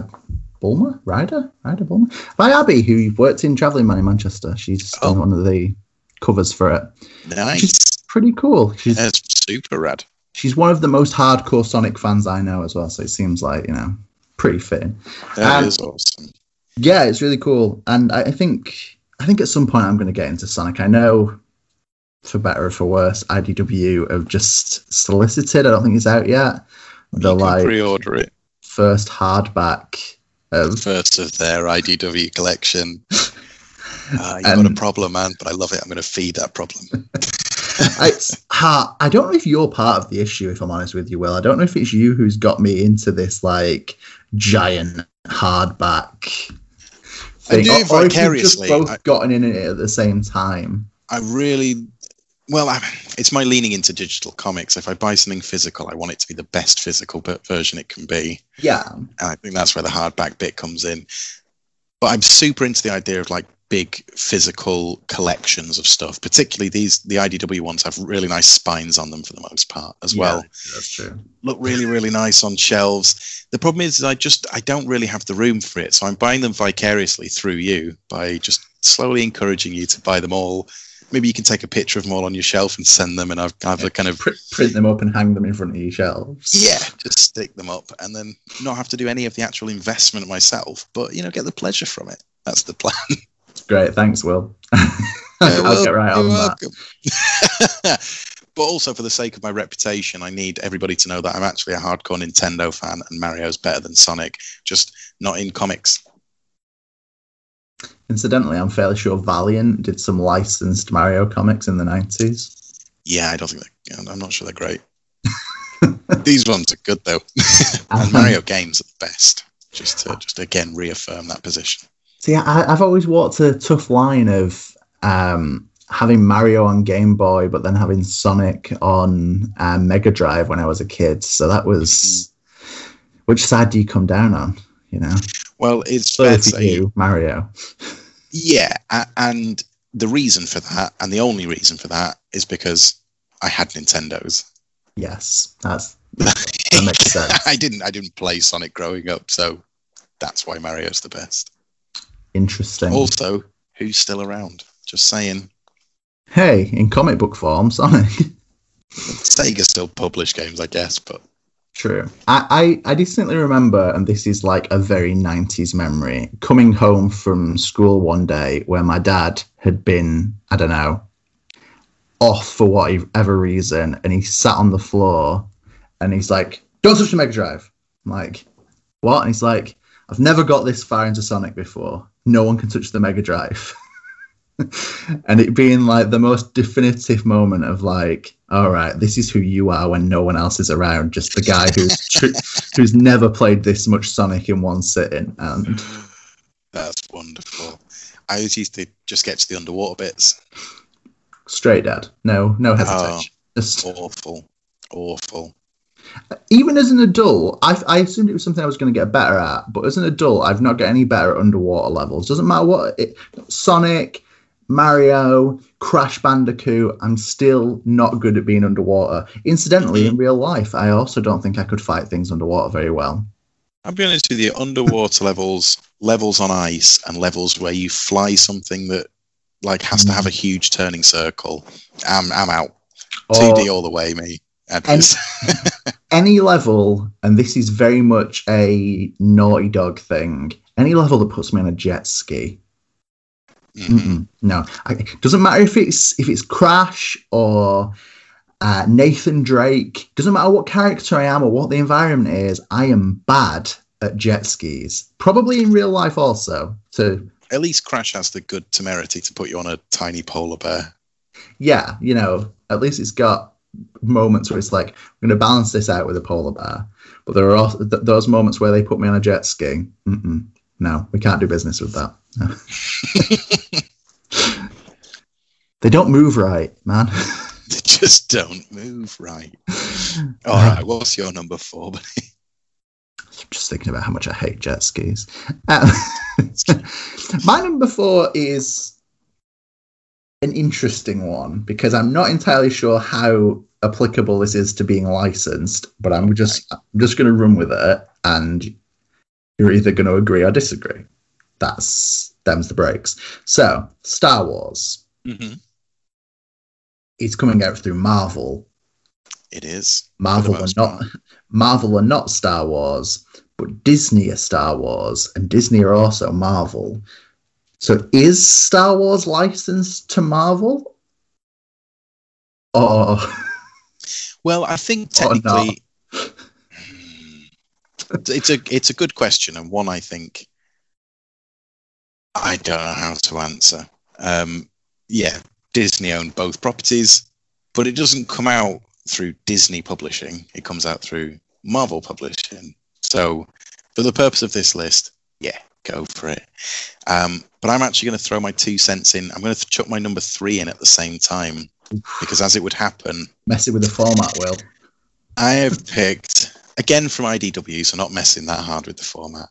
Bulmer, Ryder, Ryder Bulmer, by Abby, who worked in Travelling Man in Manchester. She's done Oh. one of the covers for it. nice. She's pretty cool. She's That's super rad. she's one of the most hardcore Sonic fans I know as well. So it seems like you know pretty fitting. That Um, is awesome. Yeah, it's really cool, and I, I think I think at some point I'm going to get into Sonic. I know, for better or for worse, IDW have just solicited. I don't think it's out yet. The You can like pre-order it first hardback of first of their IDW collection. Uh, you've And- got a problem, man, but I love it. I'm going to feed that problem. it's I don't know if you're part of the issue, if I'm honest with you, Will. I don't know if it's you who's got me into this like giant hardback I thing, do or, or if you've just both I- gotten in it at the same time. I really, well, I, it's my leaning into digital comics. If I buy something physical, I want it to be the best physical version it can be. Yeah, And I think that's where the hardback bit comes in. But I'm super into the idea of like big physical collections of stuff. Particularly these, the IDW ones have really nice spines on them for the most part as well. That's true. Look really, really nice on shelves. The problem is, I just I don't really have the room for it, so I'm buying them vicariously through you by just slowly encouraging you to buy them all. Maybe you can take a picture of them all on your shelf and send them, and I've, I've a kind of Print, print them up and hang them in front of your shelves. yeah, just stick them up and then not have to do any of the actual investment myself, but you know, get the pleasure from it. That's the plan. Great, thanks, Will. I'll well, get right on that. but also for the sake of my reputation, I need everybody to know that I'm actually a hardcore Nintendo fan and Mario's better than Sonic, just not in comics. Incidentally, I'm fairly sure Valiant did some licensed Mario comics in the 90s. Yeah, I don't think I'm not sure they're great. These ones are good though. and Mario games are the best. Just to just again reaffirm that position. See, I, I've always walked a tough line of um, having Mario on Game Boy, but then having Sonic on uh, Mega Drive when I was a kid. So that was which side do you come down on? You know, Well, it's so fair to say you, Mario. Yeah, and the reason for that, and the only reason for that, is because I had Nintendos. Yes, that's that makes sense. I didn't. I didn't play Sonic growing up, so that's why Mario's the best. Interesting. Also, who's still around? Just saying. Hey, in comic book form, Sonic. Sega still publish games, I guess, but True. I, I, I distinctly remember, and this is like a very 90s memory, coming home from school one day where my dad had been, I don't know, off for whatever reason, and he sat on the floor and he's like, Don't touch the Mega Drive. I'm like, What? And he's like, I've never got this far into Sonic before. No one can touch the Mega Drive. and it being like the most definitive moment of like, all right, this is who you are when no one else is around. Just the guy who's tr- who's never played this much Sonic in one sitting. And that's wonderful. I always used to just get to the underwater bits. straight dad, no, no oh, hesitation. Just Awful, awful. Even as an adult, I, I assumed it was something I was going to get better at. But as an adult, I've not got any better at underwater levels. Doesn't matter what it, Sonic, Mario, Crash Bandicoot. I'm still not good at being underwater. Incidentally, in real life, I also don't think I could fight things underwater very well. I'll be honest with you, underwater levels, levels on ice, and levels where you fly something that like has to have a mm. huge turning circle. I'm I'm out. Or 2D all the way, me. I'd And- any level, and this is very much a Naughty Dog thing. Any level that puts me on a jet ski, Mhm. Mm-mm, no, it doesn't matter if it's if it's Crash or uh, Nathan Drake. Doesn't matter what character I am or what the environment is. I am bad at jet skis. Probably in real life also. So At least Crash has the good temerity to put you on a tiny polar bear. yeah, you know, at least it's got moments where it's like I'm going to balance this out with a polar bear, but there are also th- those moments where they put me on a jet ski. Mm-mm. No, we can't do business with that. they don't move right, man. They just don't move right. All right, what's your number four? I'm just thinking about how much I hate jet skis. Um, my number four is an interesting one because I'm not entirely sure how applicable this is to being licensed, but I'm just I'm just going to run with it, and you're either going to agree or disagree. That's them's the breaks. So, Star Wars Mhm. is coming out through Marvel. It is. Marvel are not part. Marvel are not Star Wars, but Disney are Star Wars, and Disney are also Marvel. So is Star Wars licensed to Marvel? Or Well, I think technically, it's a it's a good question and one I think I don't know how to answer. Um, yeah, Disney owned both properties, but it doesn't come out through Disney Publishing. It comes out through Marvel Publishing. So, for the purpose of this list, yeah, go for it. Um, but I'm actually going to throw my two cents in. I'm going to chuck my number three in at the same time because, as it would happen, messing with the format, Will. I have picked again from IDW, so not messing that hard with the format.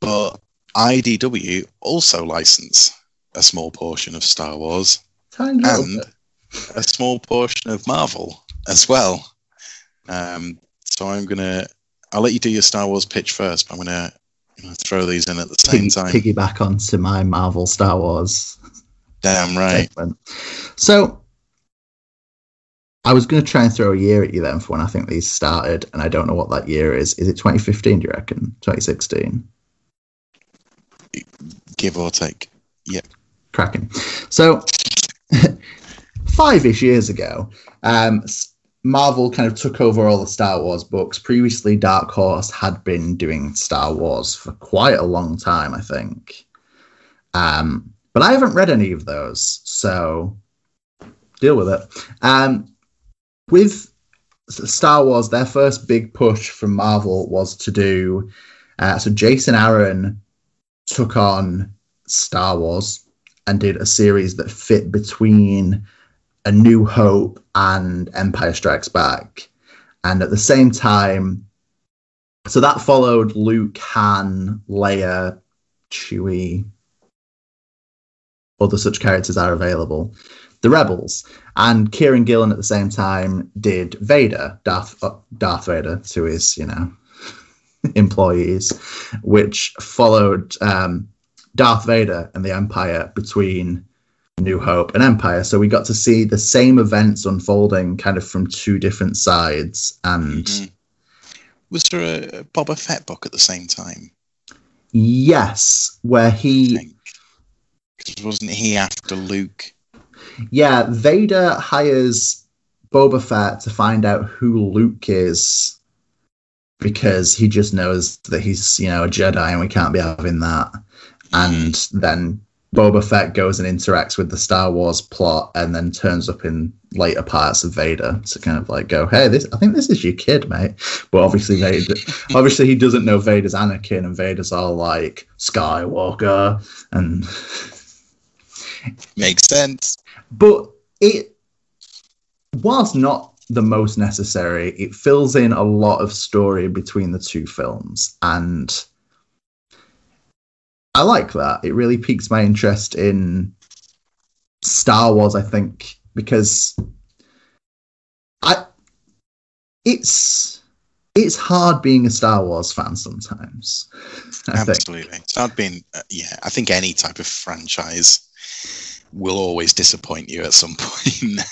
But IDW also license a small portion of Star Wars Tiny and a small portion of Marvel as well. Um, so I'm gonna, I'll let you do your Star Wars pitch first. But I'm gonna throw these in at the same Piggy, time. piggyback onto my Marvel Star Wars Damn right. segment. So I was going to try and throw a year at you then for when I think these started, and I don't know what that year is. Is it 2015? Do you reckon? 2016? Give or take. Yeah. Cracking. So, five ish years ago, um, Marvel kind of took over all the Star Wars books. Previously, Dark Horse had been doing Star Wars for quite a long time, I think. Um, but I haven't read any of those, so deal with it. Um, with Star Wars, their first big push from Marvel was to do. Uh, so Jason Aaron took on Star Wars and did a series that fit between A New Hope and Empire Strikes Back. And at the same time, so that followed Luke, Han, Leia, Chewie, other such characters are available, the Rebels. And Kieron Gillen at the same time did Vader, Darth, uh, Darth Vader, to his, you know, employees, which followed um, Darth Vader and the Empire between New Hope and Empire. So we got to see the same events unfolding kind of from two different sides. And Mhm. Was there a, Boba Fett book at the same time? yes, where he, wasn't he after Luke? yeah, Vader hires Boba Fett to find out who Luke is because he just knows that he's, you know, a Jedi and we can't be having that. and then Boba Fett goes and interacts with the Star Wars plot, and then turns up in later parts of Vader to kind of like go, "Hey, this I think this is your kid, mate." But obviously, Vader, obviously he doesn't know Vader's Anakin, and Vader's all like Skywalker, and Makes sense. but it whilst not the most necessary, it fills in a lot of story between the two films, and I like that. It really piques my interest in Star Wars. I think because I it's it's hard being a Star Wars fan sometimes. I. Absolutely. So I've been, uh, yeah, I think any type of franchise will always disappoint you at some point.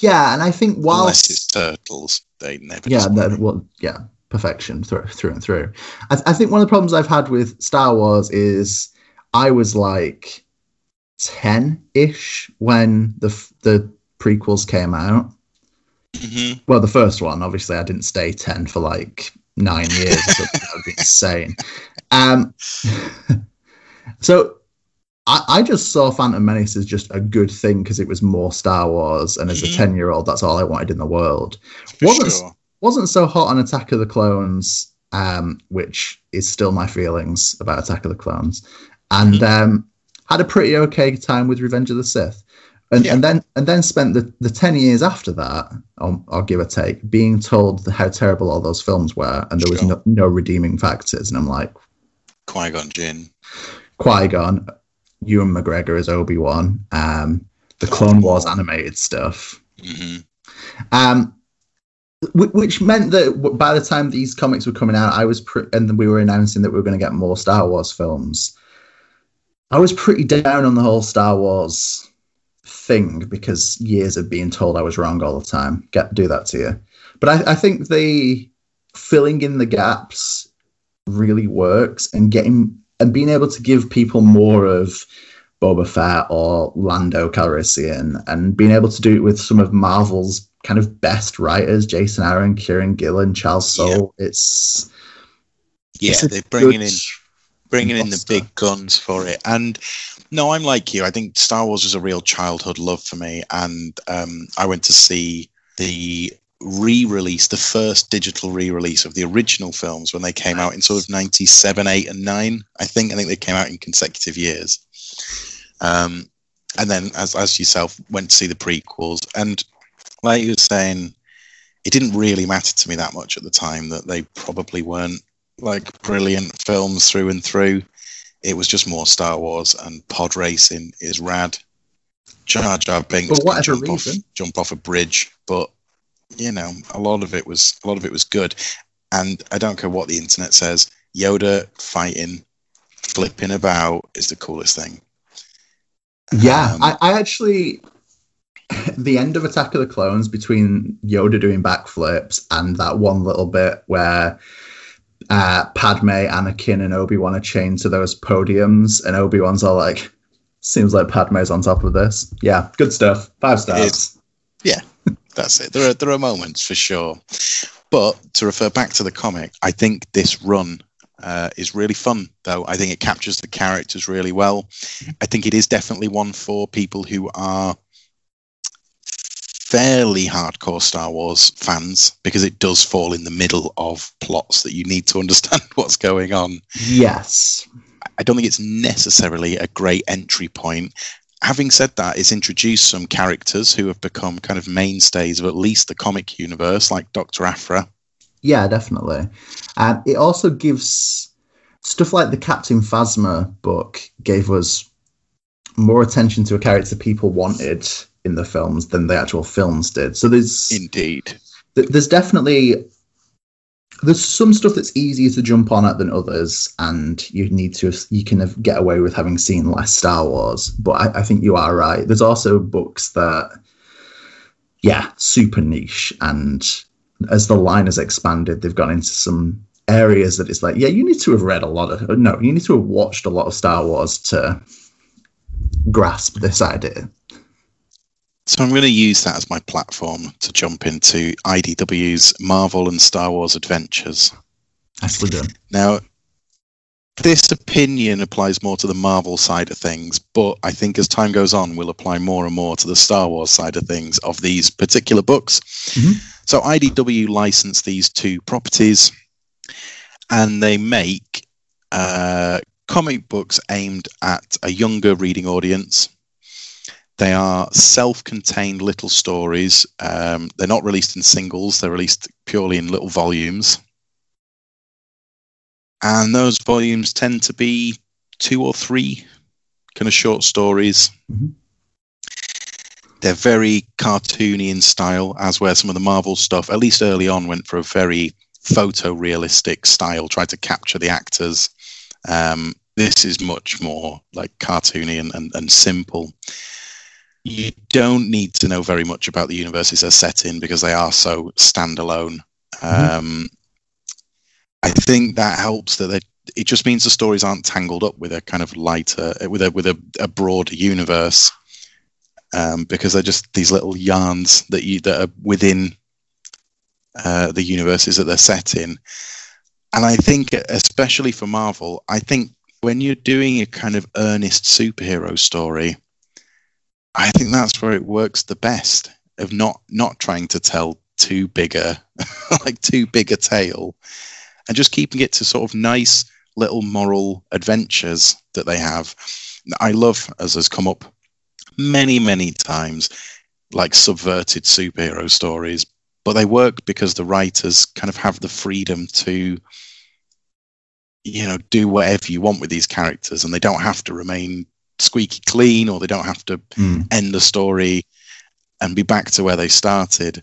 Yeah, and I think while Unless it's turtles, they never. yeah, that, well, yeah, perfection through through and through. I, I think one of the problems I've had with Star Wars is I was like ten ish when the f- the prequels came out. Mhm. Well, the first one, obviously, I didn't stay ten for like nine years. that would be insane. Um, so I, I just saw Phantom Menace as just a good thing because it was more Star Wars, and as a Mhm. ten year old, that's all I wanted in the world. For Wasn't sure. Wasn't so hot on Attack of the Clones, um, which is still my feelings about Attack of the Clones, and Mm-hmm. um, had a pretty okay time with Revenge of the Sith, and, Yeah. and then and then spent the, the ten years after that, or, or give or take, being told how terrible all those films were, and there was Sure. no, no redeeming factors, and I'm like Qui Gon Jinn. Qui Gon, Ewan McGregor as Obi Wan, um, the Clone Wars animated stuff. hmm Um, which meant that by the time these comics were coming out, I was pre- and we were announcing that we were going to get more Star Wars films. I was pretty down on the whole Star Wars thing because years of being told I was wrong all the time get do that to you. But I, I think the filling in the gaps really works and getting and being able to give people more of Boba Fett or Lando Calrissian and being able to do it with some of Marvel's kind of best writers, Jason Aaron, Kieron Gillen, Charles Soule. It's Yeah, it's they're bringing in bringing in the big guns for it. And no, I'm like you. I think Star Wars was a real childhood love for me, and um, I went to see the re-release, the first digital re-release of the original films when they came out in sort of '97, '8, and '9. I think. I think they came out in consecutive years. Um, and then, as as yourself went to see the prequels, and like you were saying, it didn't really matter to me that much at the time that they probably weren't like brilliant films through and through. It was just more Star Wars and pod racing is rad. Jar Jar Binks can whatever jump off, reason. jump off a bridge, but you know, a lot of it was a lot of it was good. And I don't care what the internet says. Yoda fighting, flipping about is the coolest thing. Yeah, Um, I, I actually the end of Attack of the Clones between Yoda doing backflips and that one little bit where uh, Padme, Anakin, and Obi Wan are chained to those podiums, and Obi Wan's all like, "Seems like Padme's on top of this." Yeah, good stuff. Five stars. Yeah, that's it. There are there are moments for sure, but to refer back to the comic, I think this run uh, is really fun. Though I think it captures the characters really well. I think it is definitely one for people who are fairly hardcore Star Wars fans because it does fall in the middle of plots that you need to understand what's going on. Yes. I don't think it's necessarily a great entry point. Having said that, it's introduced some characters who have become kind of mainstays of at least the comic universe, like Doctor Aphra. Yeah, definitely. Um, it also gives stuff like the Captain Phasma book gave us more attention to a character people wanted in the films than the actual films did. So there's Indeed. th- there's definitely there's some stuff that's easier to jump on at than others, and you need to you can get away with having seen less Star Wars. But I, I think you are right. There's also books that, yeah, super niche, and as the line has expanded, they've gone into some areas that it's like, yeah, you need to have read a lot of no, you need to have watched a lot of Star Wars to grasp this idea. So I'm going to use that as my platform to jump into IDW's Marvel and Star Wars adventures. Nicely done. Now, this opinion applies more to the Marvel side of things, but I think as time goes on, we'll apply more and more to the Star Wars side of things of these particular books. Mhm. So IDW licensed these two properties, and they make uh, comic books aimed at a younger reading audience. They are self-contained little stories. Um, they're not released in singles; they're released purely in little volumes and those volumes tend to be two or three kind of short stories. Mhm. They're very cartoony in style, as where some of the Marvel stuff, at least early on, went for a very photorealistic style, tried to capture the actors. Um, this is much more like cartoony and, and, and simple. You don't need to know very much about the universes they're set in because they are so standalone. Mhm. Um, I think that helps that they, it just means the stories aren't tangled up with a kind of lighter, with a with a, a broader universe, um, because they're just these little yarns that you that are within uh, the universes that they're set in. And I think, especially for Marvel, I think when you're doing a kind of earnest superhero story, I think that's where it works the best. Of not not trying to tell too bigger, like too big a tale, and just keeping it to sort of nice little moral adventures that they have. I love, as has come up many many times, like subverted superhero stories, but they work because the writers kind of have the freedom to you know do whatever you want with these characters and they don't have to remain squeaky clean or they don't have to Mm. end the story and be back to where they started.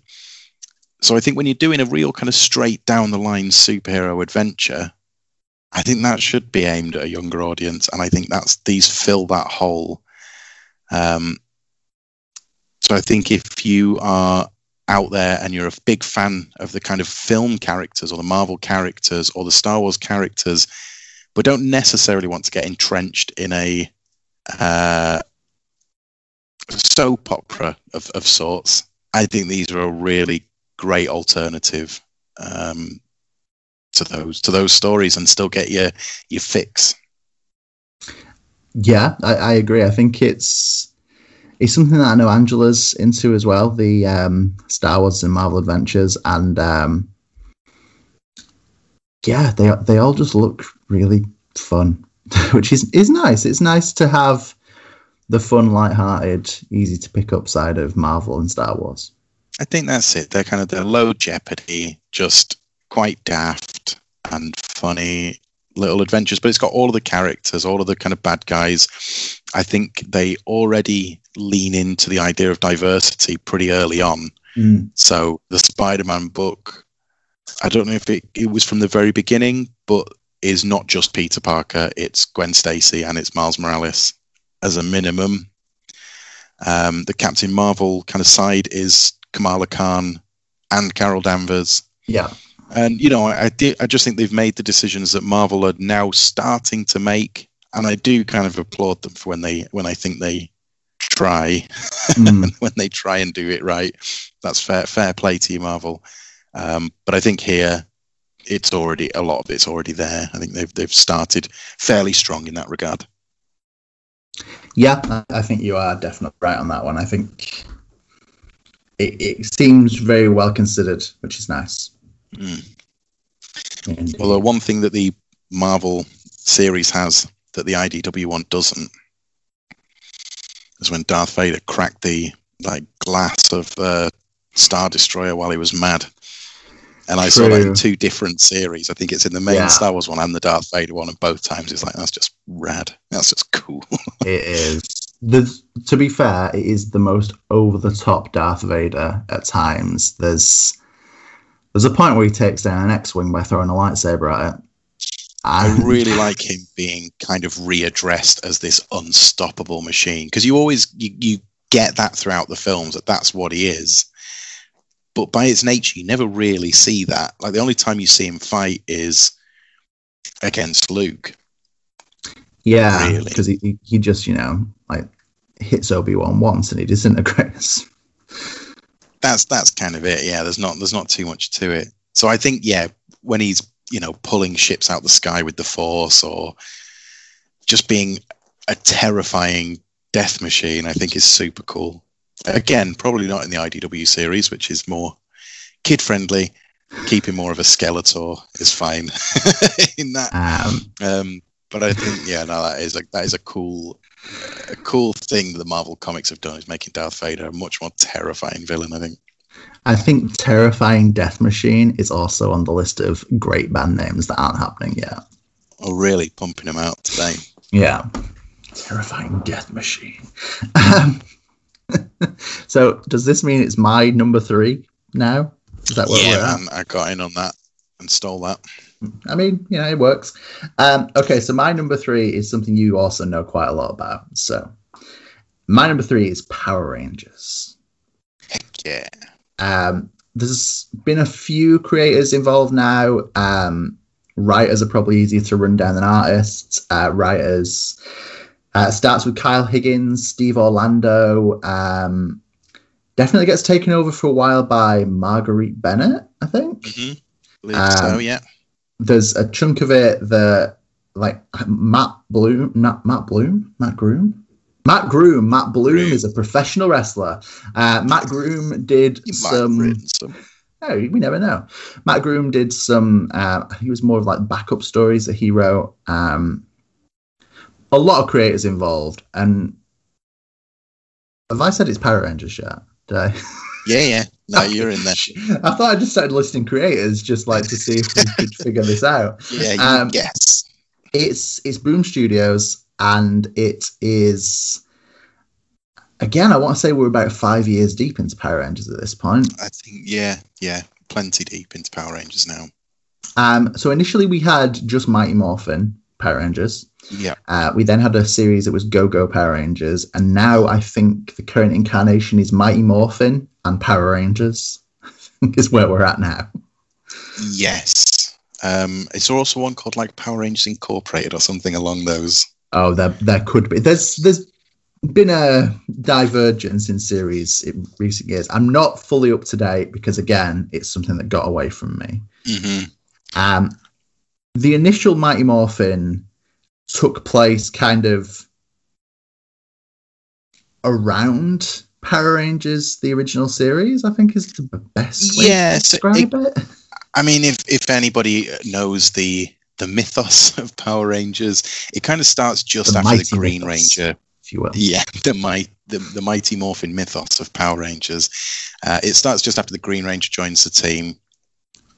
So i think when you're doing a real kind of straight down the line superhero adventure i think that should be aimed at a younger audience. And i think that's these fill that hole. Um, so i think if you are out there and you're a big fan of the kind of film characters or the Marvel characters or the Star Wars characters, but don't necessarily want to get entrenched in a uh, soap opera of, of sorts, I think these are a really great alternative um, to those to those stories and still get your your fix. Yeah, I, I agree. I think it's it's something that I know Angela's into as well. The um, Star Wars and Marvel Adventures, and um, yeah, they they all just look really fun, which is is nice. It's nice to have the fun, light-hearted, easy to pick up side of Marvel and Star Wars. I think that's it. They're kind of the low jeopardy, just quite daft and funny little adventures. But it's got all of the characters, all of the kind of bad guys. I think they already lean into the idea of diversity pretty early on. Mm. So the Spider-Man book, I don't know if it, it was from the very beginning, but is not just Peter Parker. It's Gwen Stacy and it's Miles Morales as a minimum. Um, the Captain Marvel kind of side is Kamala Khan and Carol Danvers. Yeah, And you know, I, I, I just think they've made the decisions that Marvel are now starting to make, and I do kind of applaud them for when they when I think they try Mm. when they try and do it right. That's fair fair play to you, Marvel. Um, but I think here it's already a lot of it's already there. I think they've they've started fairly strong in that regard. Yeah, I- think you are definitely right on that one. I think it, it seems very well considered, which is nice. Mm. One thing that the Marvel series has that the IDW one doesn't is when Darth Vader cracked the like glass of uh, Star Destroyer while he was mad. And I saw that in two different series. I think it's in the main Yeah. Star Wars one and the Darth Vader one, and both times it's like that's just rad. That's just cool. It is. The, to be fair, it is the most over the top Darth Vader at times. There's there's a point where he takes down an X-wing by throwing a lightsaber at it. I really like him being kind of readdressed as this unstoppable machine because you always you, you get that throughout the films that that's what he is. But by its nature, you never really see that. Like the only time you see him fight is against Luke. yeah, because he, he he just you know like hits Obi Wan once and he disintegrates. That's that's kind of it. Yeah, there's not there's not too much to it. So I think yeah, when he's you know pulling ships out the sky with the Force or just being a terrifying death machine, I think is super cool. Again, probably not in the IDW series, which is more kid friendly. Keeping more of a Skeletor is fine in that. Um, Um, but I think yeah, no, that is like that is a cool, a cool thing that the Marvel comics have done is making Darth Vader a much more terrifying villain. I think. I think Terrifying Death Machine is also on the list of great band names that aren't happening yet. Oh, really pumping them out today. Yeah. Terrifying Death Machine. Um, so, does this mean it's my number three now? Is that where yeah, man, I got in on that and stole that. I mean, you know, it works. Um, okay, so my number three is something you also know quite a lot about. So, my number three is Power Rangers. Heck yeah. Um, there's been a few creators involved now. Um, writers are probably easier to run down than artists. Uh, writers uh, starts with Kyle Higgins, Steve Orlando. Um, definitely gets taken over for a while by Marguerite Bennett, I think. hmm Believe so, Um, yeah. There's a chunk of it that like Matt Bloom, Matt, Matt Bloom, Matt Groom, Matt Groom. Matt Bloom Groom. is a professional wrestler. Uh, Matt Groom did You might have some. some. Oh, we never know. Matt Groom did some. Uh, it was more of like backup stories that he wrote. Um, a lot of creators involved, and have I said it's Power Rangers yet? Did I? Yeah, yeah. No, you're in there. I thought I just started listing creators just like to see if we could figure this out. Yeah, you Um, guess. It's it's Boom Studios, and it is. Again, I want to say we're about five years deep into Power Rangers at this point. I think, yeah, yeah. Plenty deep into Power Rangers now. Um, so initially we had just Mighty Morphin Power Rangers. Yeah. Uh, we then had a series that was Go Go Power Rangers, and now I think the current incarnation is Mighty Morphin and Power Rangers. is where we're at now. Yes. Um, is there also one called like Power Rangers Incorporated or something along those? Oh, there there could be. There's there's been a divergence in series in recent years. I'm not fully up to date because again, it's something that got away from me. hmm Um, the initial Mighty Morphin took place kind of around Power Rangers, the original series. I think is the best way Yeah, to so describe it. I mean, if if anybody knows the the mythos of Power Rangers, it kind of starts just The after the Green mythos. Ranger. If you will. Yeah, the might the, the mighty morphin mythos of Power Rangers. Uh, it starts just after the Green Ranger joins the team.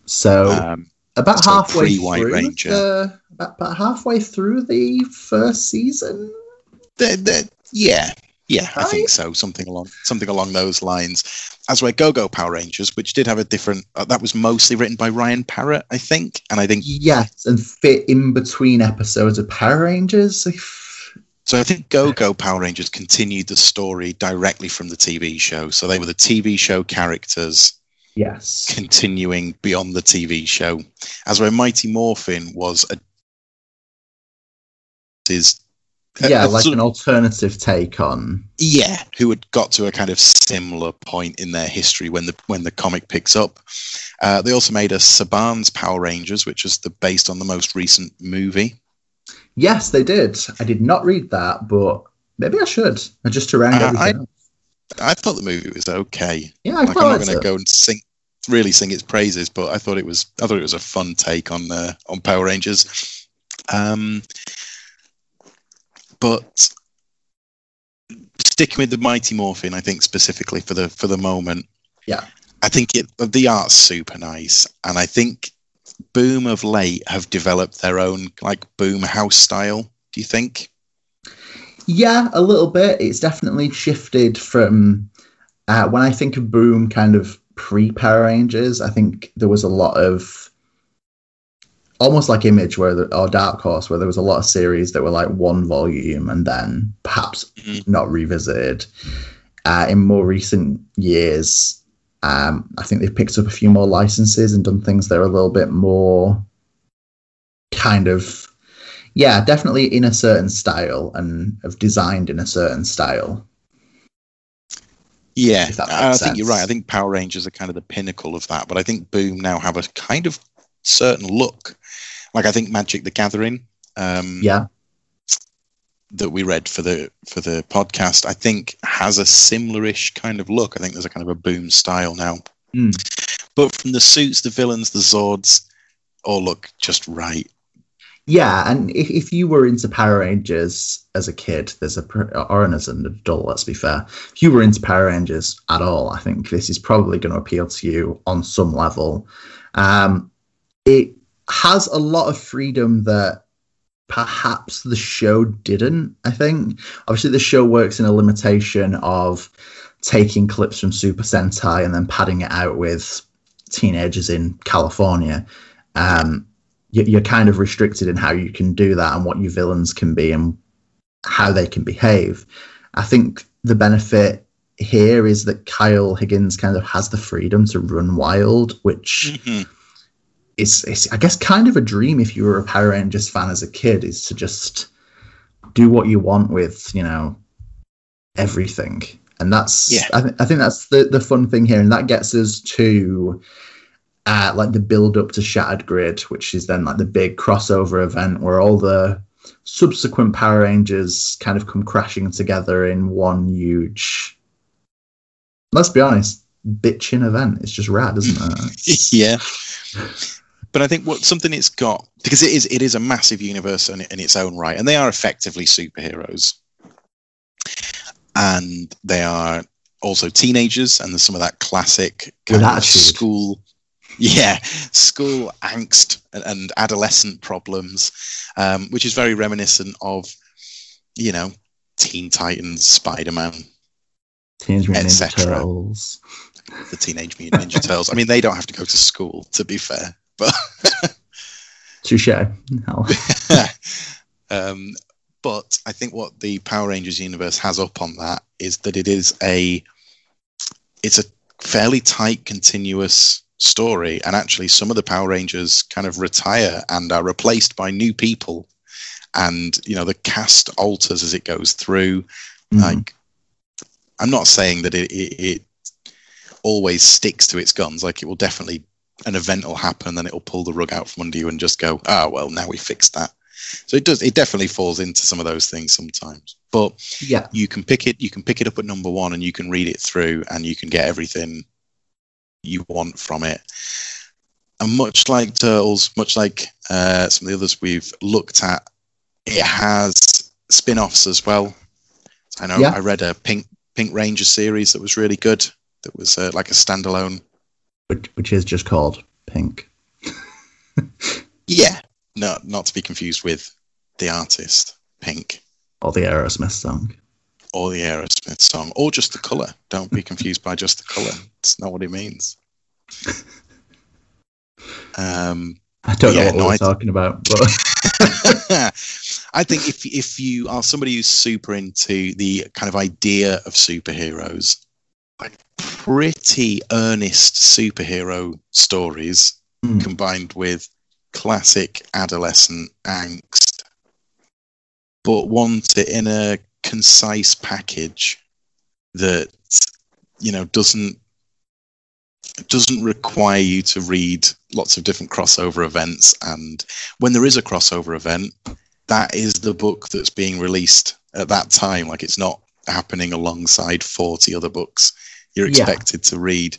So Um, about so halfway through Ranger. the, about, about halfway through the first season. they're, they're, yeah, yeah, I think so. Something along something along those lines. As were Go Go Power Rangers, which did have a different. Uh, that was mostly written by Ryan Parrott, I think, and I think Yes, and fit in between episodes of Power Rangers. If- So I think Go Go Power Rangers continued the story directly from the TV show. So they were the TV show characters Yes. continuing beyond the TV show. As where Mighty Morphin was a is Yeah, a like sort an alternative take on. yeah, who had got to a kind of similar point in their history when the when the comic picks up. Uh, they also made a Saban's Power Rangers, which was the based on the most recent movie. Yes, they did. I did not read that, but maybe I should. I just to round Uh, everything I- I thought the movie was okay. Yeah, I like I'm not going to go and sing really sing its praises, but I thought it was I thought it was a fun take on uh, on Power Rangers. Um, but sticking with the Mighty Morphin, I think specifically for the for the moment, Yeah. I think it the art's super nice, and I think Boom of late have developed their own like Boom house style. Do you think? Yeah, a little bit. It's definitely shifted from uh, when I think of Boom kind of pre Power Rangers, I think there was a lot of almost like Image where the, or Dark Horse, where there was a lot of series that were like one volume and then perhaps Mhm. not revisited. Uh, in more recent years, um, I think they've picked up a few more licenses and done things that are a little bit more kind of yeah, definitely in a certain style and have designed in a certain style. Yeah, I makes think you're right. I think Power Rangers are kind of the pinnacle of that, but I think Boom now have a kind of certain look. Like I think Magic the Gathering, um, Yeah, that we read for the for the podcast, I think has a similar-ish kind of look. I think there's a kind of a Boom style now, Mm. but from the suits, the villains, the Zords, all look just right. Yeah. And if, if you were into Power Rangers as a kid, there's a pr- or as an adult, let's be fair. If you were into Power Rangers at all, I think this is probably going to appeal to you on some level. Um, it has a lot of freedom that perhaps the show didn't. I think obviously the show works in a limitation of taking clips from Super Sentai and then padding it out with teenagers in California. Um, you're kind of restricted in how you can do that and what your villains can be and how they can behave. I think the benefit here is that Kyle Higgins kind of has the freedom to run wild, which Mhm. is, is I guess kind of a dream if you were a Power Rangers fan as a kid is to just do what you want with you know everything and that's Yeah. I, th- I think that's the the fun thing here and that gets us to uh, like the build up to Shattered Grid, which is then like the big crossover event where all the subsequent Power Rangers kind of come crashing together in one huge. Let's be honest, bitching event. It's just rad, isn't it? yeah. But I think what something it's got because it is it is a massive universe in, in its own right, and they are effectively superheroes, and they are also teenagers, and there's some of that classic With kind of attitude. school, yeah, school angst and, and adolescent problems, um, which is very reminiscent of, you know, Teen Titans, Spider Man, Teenage Mutant Ninja Et cetera. Turtles. the Teenage Mutant Ninja Turtles. I mean, they don't have to go to school, to be fair, but. Touche. No. um, but I think what the Power Rangers universe has up on that is that it is a it's a fairly tight, continuous story, and actually some of the Power Rangers kind of retire and are replaced by new people, and you know the cast alters as it goes through. Mm. Like, I'm not saying that it, it, it always sticks to its guns. Like, it will definitely an event will happen, then it'll pull the rug out from under you and just go, ah, well, now we fixed that. So it does. It definitely falls into some of those things sometimes. But yeah. you can pick it. You can pick it up at number one, and you can read it through, and you can get everything you want from it. And much like Turtles, much like uh, some of the others we've looked at, it has spin-offs as well. I know Yeah. I read a Pink Pink Ranger series that was really good. That was uh, like a standalone. Which, which is just called Pink. Yeah, no, not to be confused with the artist Pink Or the Aerosmith song. Or the Aerosmith song or just the color. Don't be confused by just the color. It's not what it means. Um, I don't Yeah, know what no, we're I- talking about, but I think if if you are somebody who's super into the kind of idea of superheroes, like pretty earnest superhero stories Hmm. combined with classic adolescent angst, but want it in a concise package that you know doesn't doesn't require you to read lots of different crossover events. And when there is a crossover event that is the book that's being released at that time. Like it's not happening alongside 40 other books you're Yeah. expected to read.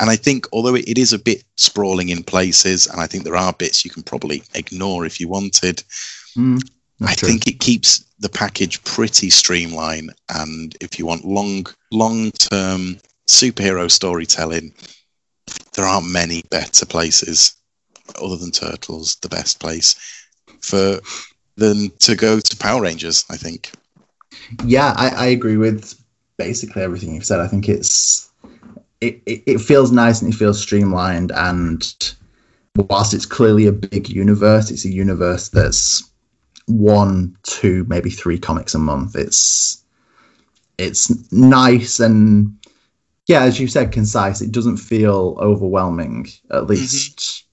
And i think although it it is a bit sprawling in places and i think there are bits you can probably ignore if you wanted Mm, that's I true. think it keeps the package pretty streamlined. And if you want long, long term superhero storytelling, there aren't many better places other than Turtles, the best place for than to go to Power Rangers, I think. Yeah, I, I agree with basically everything you've said. I think it's it, it, it feels nice and it feels streamlined and whilst it's clearly a big universe, it's a universe that's one, two, maybe three comics a month. It's it's nice and yeah, as you said, concise. It doesn't feel overwhelming, at least.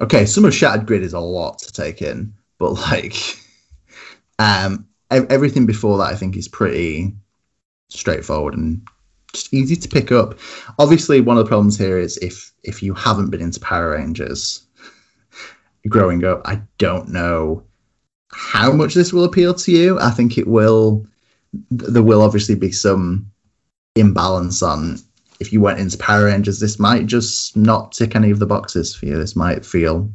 Okay, some of Shattered Grid is a lot to take in, but like um everything before that I think is pretty straightforward and just easy to pick up. Obviously, one of the problems here is if if you haven't been into Power Rangers growing up, I don't know how much this will appeal to you. I think it will. There will obviously be some imbalance on if you went into Power Rangers. This might just not tick any of the boxes for you. This might feel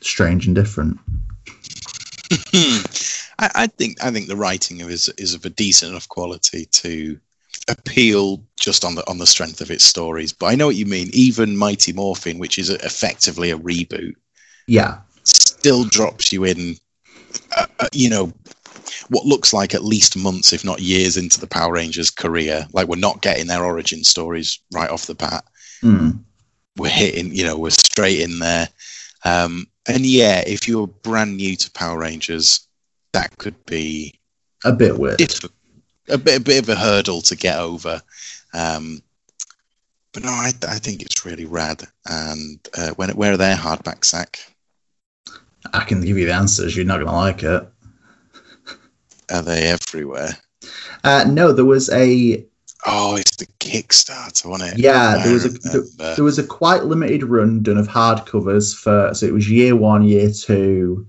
strange and different. Hmm. I, I think I think the writing is is of a decent enough quality to appeal just on the on the strength of its stories. But I know what you mean. Even Mighty Morphin, which is effectively a reboot, Yeah, still drops you in, you know, what looks like at least months, if not years, into the Power Rangers career. Like we're not getting their origin stories right off the bat. Mm. We're hitting, you know, we're straight in there. Um, and yeah, if you're brand new to Power Rangers, that could be a bit weird. a bit, a bit of a hurdle to get over. Um, but no, I, I think it's really rad. And uh, when where are their hardback Zach? I can give you the answers. You're not going to like it. Are they everywhere? Uh, no, there was a Oh, it's the Kickstarter, wasn't it? Yeah, there was a there, there was a quite limited run done of hardcovers for so it was year one, year two,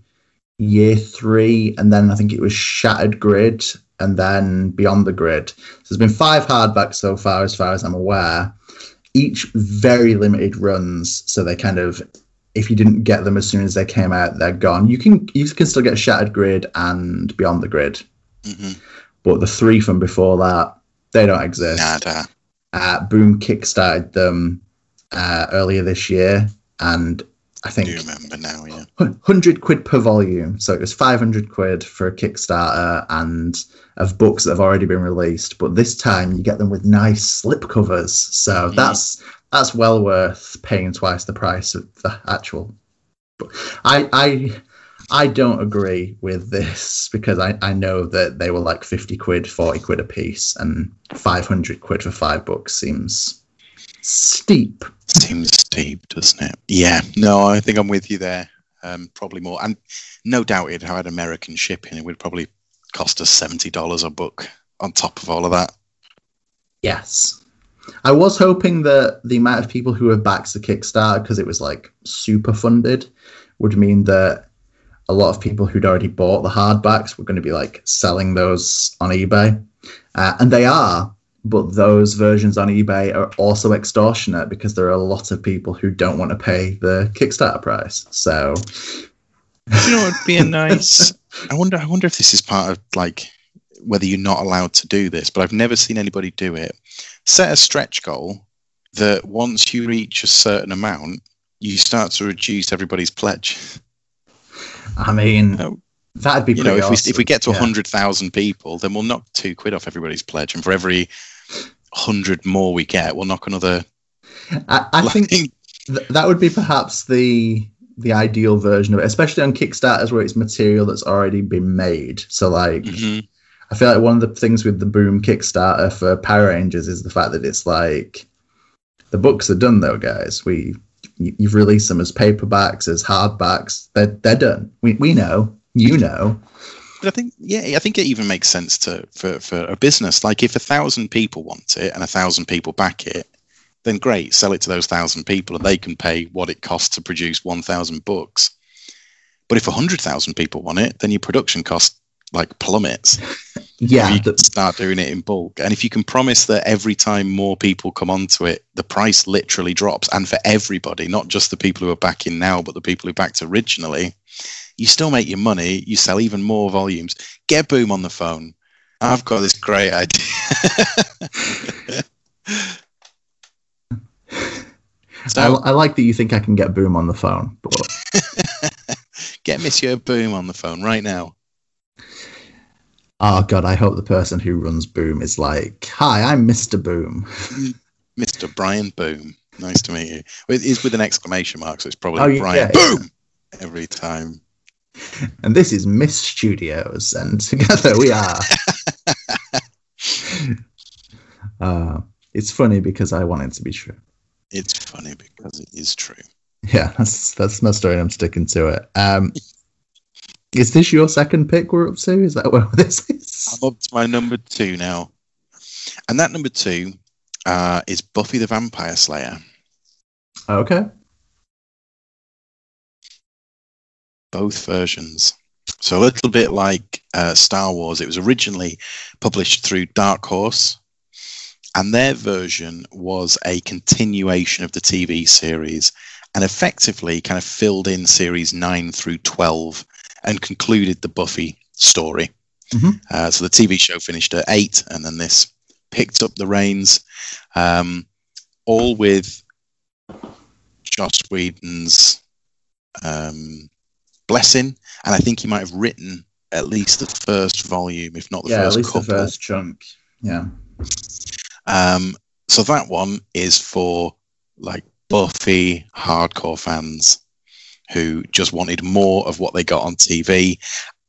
year three, and then I think it was Shattered Grid, and then Beyond the Grid. So there's been five hardbacks so far, as far as I'm aware. Each very limited runs, so they kind of if you didn't get them as soon as they came out, they're gone. You can you can still get Shattered Grid and Beyond the Grid, Mhm. but the three from before that they don't exist. Nada. Uh, Boom kickstarted them uh, earlier this year, and I I think do remember now, yeah. 100 quid per volume. So it was 500 quid for a Kickstarter and of books that have already been released. But this time you get them with nice slip covers. So Mhm. that's that's well worth paying twice the price of the actual. I I I don't agree with this because I, I know that they were like 50 quid, 40 quid a piece, and 500 quid for five books seems steep. Seems steep, doesn't it? Yeah. No, I think I'm with you there. Um, probably more. And no doubt it had American shipping. It would probably cost us $70 a book on top of all of that. Yes. I was hoping that the amount of people who have backed the Kickstarter because it was like super funded would mean that a lot of people who'd already bought the hardbacks were going to be like selling those on eBay. Uh, and they are, but those versions on eBay are also extortionate because there are a lot of people who don't want to pay the Kickstarter price. So, you know would be a nice? I wonder. I wonder if this is part of like whether you're not allowed to do this, but I've never seen anybody do it. Set a stretch goal that once you reach a certain amount, you start to reduce everybody's pledge. I mean, No. that'd be You know, if we if we get to Yeah. hundred thousand people, then we'll knock two quid off everybody's pledge, and for every hundred more we get, we'll knock another. I, I think th- that would be perhaps the the ideal version of it, especially on Kickstarters where it's material that's already been made. So, like, Mhm. I feel like one of the things with the Boom Kickstarter for Power Rangers is the fact that it's like the books are done though, guys. We you- you've released them as paperbacks, as hardbacks. They're they're done. We we know, you know. But I think, yeah, I think it even makes sense to for, for a business. Like if a thousand people want it and a thousand people back it, then great, sell it to those thousand people, and they can pay what it costs to produce one thousand books. But if a hundred thousand people want it, then your production cost like plummets. Yeah, you start doing it in bulk. And if you can promise that every time more people come onto it, the price literally drops, and for everybody, not just the people who are backing now, but the people who backed originally, you still make your money. You sell even more volumes. Get Boom on the phone. I've got this great idea. I, I like that you think I can get Boom on the phone, but get Monsieur Boom on the phone right now. Oh god, I hope the person who runs Boom is like, "Hi, I'm Mr. Boom." Mr. Brian Boom. Nice to meet you. It is with an exclamation mark, so it's probably Oh, Brian yeah. Boom every time. And this is Miss Studios, and together we are. uh, it's funny because I want it to be true. It's funny because it is true. Yeah, that's that's my story, I'm sticking to it. Um, is this your second pick we're up to? Is that where this is? I'm up to my number two now. And that number two uh, is Buffy the Vampire Slayer. Okay. Both versions. So a little bit like uh, Star Wars, it was originally published through Dark Horse, and their version was a continuation of the TV series and effectively kind of filled in series 9 through 12 and concluded the Buffy story. Mhm. Uh, so the TV show finished at 8, and then this picked up the reins, um, all with Joss Whedon's um, blessing. And I think he might have written at least the first volume, if not the yeah, at first least couple. the first chunk. Yeah. Um, so that one is for like Buffy hardcore fans who just wanted more of what they got on TV.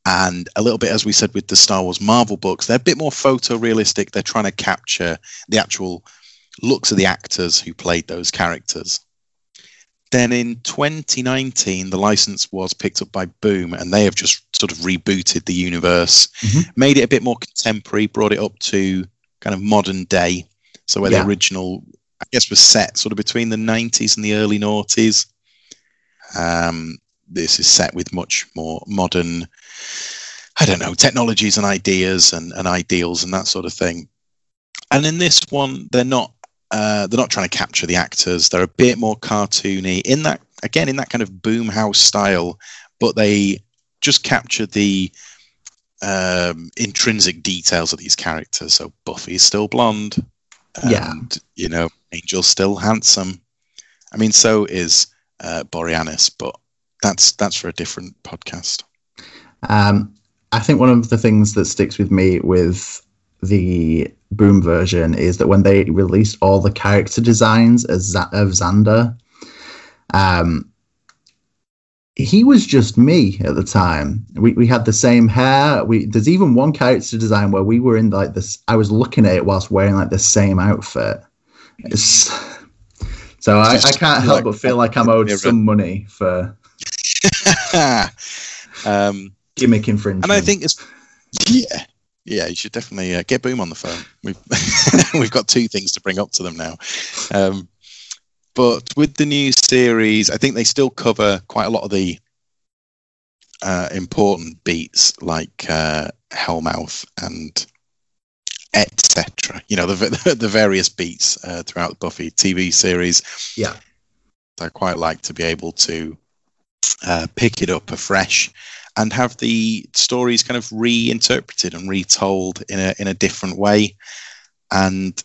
And a little bit, as we said with the Star Wars Marvel books, they're a bit more photorealistic. They're trying to capture the actual looks of the actors who played those characters. Then in 2019, the license was picked up by Boom, and they have just sort of rebooted the universe, Mhm. made it a bit more contemporary, brought it up to kind of modern day. So where Yeah. the original, I guess, was set sort of between the 90s and the early noughties. Um, this is set with much more modern, I don't know, technologies and ideas and, and ideals and that sort of thing. And in this one, they're not uh, they're not trying to capture the actors. They're a bit more cartoony in that again in that kind of boomhouse style, but they just capture the um, intrinsic details of these characters. So Buffy's still blonde, and Yeah. you know Angel's still handsome. I mean, so is uh, Boreanaz, but that's that's for a different podcast. Um, I think one of the things that sticks with me with the Boom version is that when they released all the character designs as Z- of Xander, um, he was just me at the time. We we had the same hair. We there's even one character design where we were in like this. I was looking at it whilst wearing like the same outfit. It's, so I, I can't help but feel like I'm owed some money for um, gimmick infringement. and I think it's yeah, yeah. You should definitely uh, get Boom on the phone. We've we've got two things to bring up to them now. Um, but with the new series, I think they still cover quite a lot of the uh, important beats like uh, Hellmouth and etc. You know the the various beats uh, throughout the Buffy TV series. Yeah. I quite like to be able to uh, pick it up afresh and have the stories kind of reinterpreted and retold in a in a different way. And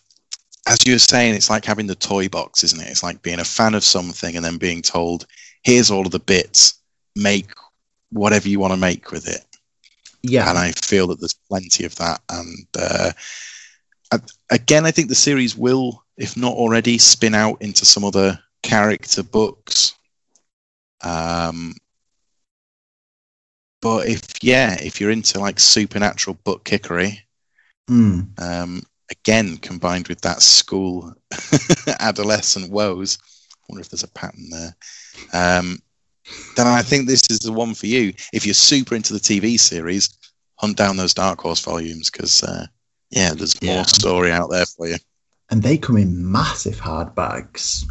as you were saying, it's like having the toy box, isn't it? It's like being a fan of something and then being told, "Here's all of the bits. Make whatever you want to make with it." Yeah. and I feel that there's plenty of that. And uh, again, I think the series will, if not already, spin out into some other character books. Um, but if yeah, if you're into like supernatural book kickery, Mm. um, again combined with that school adolescent woes, I wonder if there's a pattern there. Um, then I think this is the one for you. If you're super into the TV series, hunt down those Dark Horse volumes because uh, yeah, there's Yeah. more story out there for you. and they come in massive hardbacks.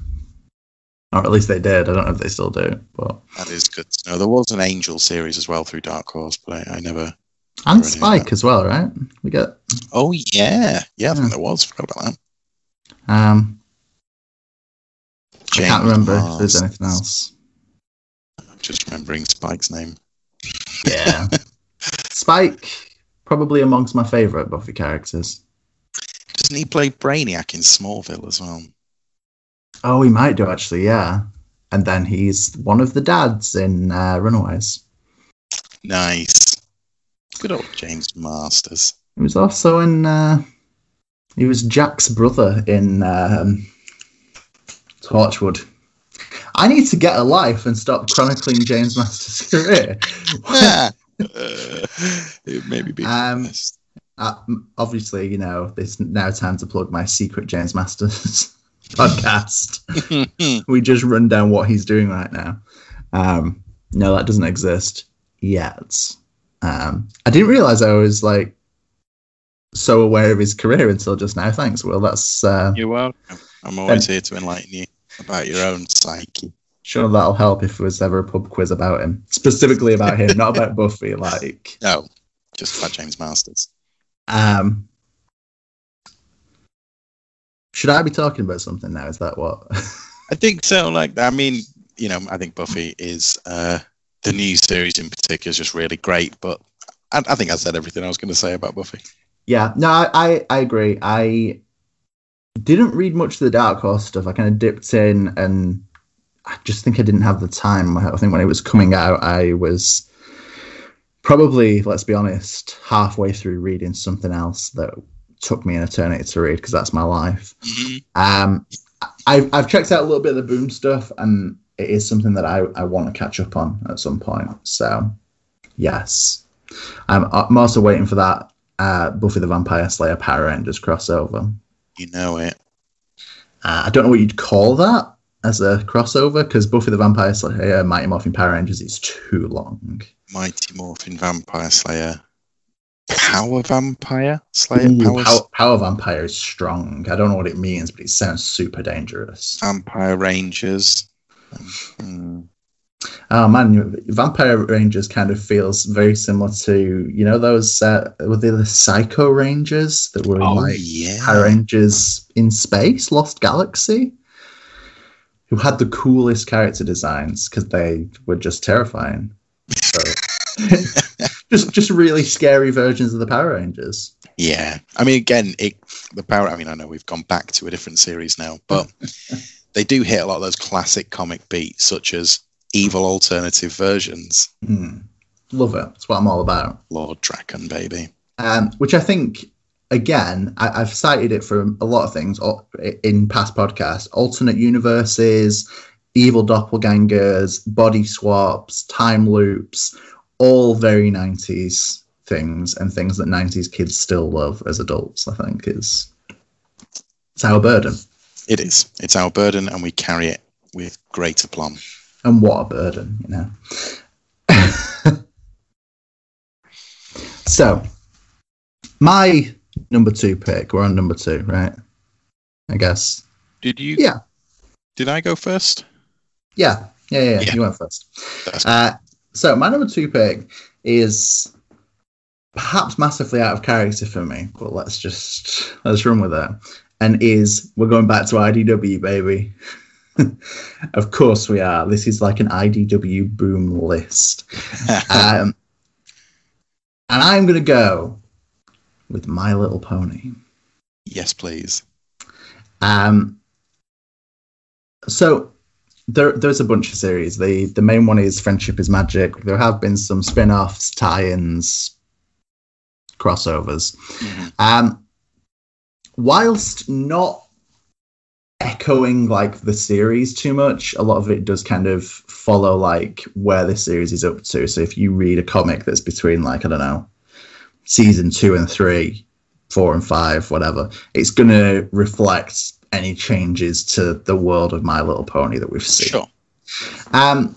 Or at least they did. I don't know if they still do. But That is good to know. There was an Angel series as well through Dark Horse, but I, I never. and Spike as well, right? We get Oh yeah, yeah, I think there was. Forgot about that. um I can't James remember if there's anything else. Just remembering Spike's name. Yeah. Spike probably amongst my favourite Buffy characters. Doesn't he play Brainiac in Smallville as well? Oh, he might do actually, yeah. And then he's one of the dads in uh, Runaways. Nice. Good old James Marsters. He was also in. Uh, he was Jack's brother in um, Torchwood. I need to get a life and stop chronicling James Marsters' career. uh, it maybe be Um. Uh, obviously, you know, it's now time to plug my secret James Marsters podcast. we just run down what he's doing right now. Um, no, that doesn't exist yet. Um, I didn't realize I was like so aware of his career until just now. Thanks, Will. That's uh, You're welcome. I'm always here to enlighten you about your own psyche. sure that'll help if there was ever a pub quiz about him, specifically about him, not about Buffy. Like, No, just about James Marsters. um, should I be talking about something now? Is that what? I think so. Like, I mean, you know, I think Buffy is uh, the new series in particular is just really great. But I, I think I said everything I was going to say about Buffy. Yeah, no, I, I, I agree. I didn't read much of the Dark Horse stuff. I kind of dipped in, and I just think I didn't have the time. I think when it was coming out, I was probably, let's be honest, halfway through reading something else that took me an eternity to read because that's my life. Um, I've I've checked out a little bit of the Boom stuff, and it is something that I, I want to catch up on at some point. So, yes, I'm, I'm also waiting for that uh, Buffy the Vampire Slayer Power Rangers crossover. You know it. Uh, I don't know what you'd call that as a crossover because Buffy the Vampire Slayer Mighty Morphin Power Rangers is too long. Mighty Morphin Vampire Slayer Power Vampire? Slayer Ooh, Power, Power Vampire is strong. I don't know what it means, but it sounds super dangerous. Vampire Rangers. Hmm. Oh man, Vampire Rangers kind of feels very similar to you know those uh, were they the Psycho Rangers that were Oh, like yeah. Power Rangers in space, Lost Galaxy, who had the coolest character designs because they were just terrifying. So, just just really scary versions of the Power Rangers. Yeah, I mean, again, it, the power. I mean, I know we've gone back to a different series now, but they do hit a lot of those classic comic beats, such as evil alternative versions. Hmm. Love it. That's what I'm all about. Lord Drakkon, baby. um, which I think again I, I've cited it for a lot of things in past podcasts: alternate universes, evil doppelgangers, body swaps, time loops, all very '90s things and things that '90s kids still love as adults. I think is it's our burden, It is. It's our burden, and we carry it with great aplomb. And what a burden, you know. so, my number two pick. We're on number two, right? I guess. Did you? Yeah. Did I go first? Yeah, yeah, yeah. yeah. Yeah. You went first. Uh, so my number two pick is perhaps massively out of character for me, but let's just let's run with it. And is we're going back to IDW, baby. of course we are. This is like an IDW boom list. Um, and I'm gonna go with My Little Pony. yes, please. Um, so there, there's a bunch of series. The the main one is Friendship is Magic. There have been some spin-offs, tie-ins, crossovers. Mhm. Um, whilst not echoing like the series too much, a lot of it does kind of follow like where the series is up to. So if you read a comic that's between like I don't know, season two and three, four and five, whatever, it's gonna reflect any changes to the world of My Little Pony that we've seen. Sure. Um,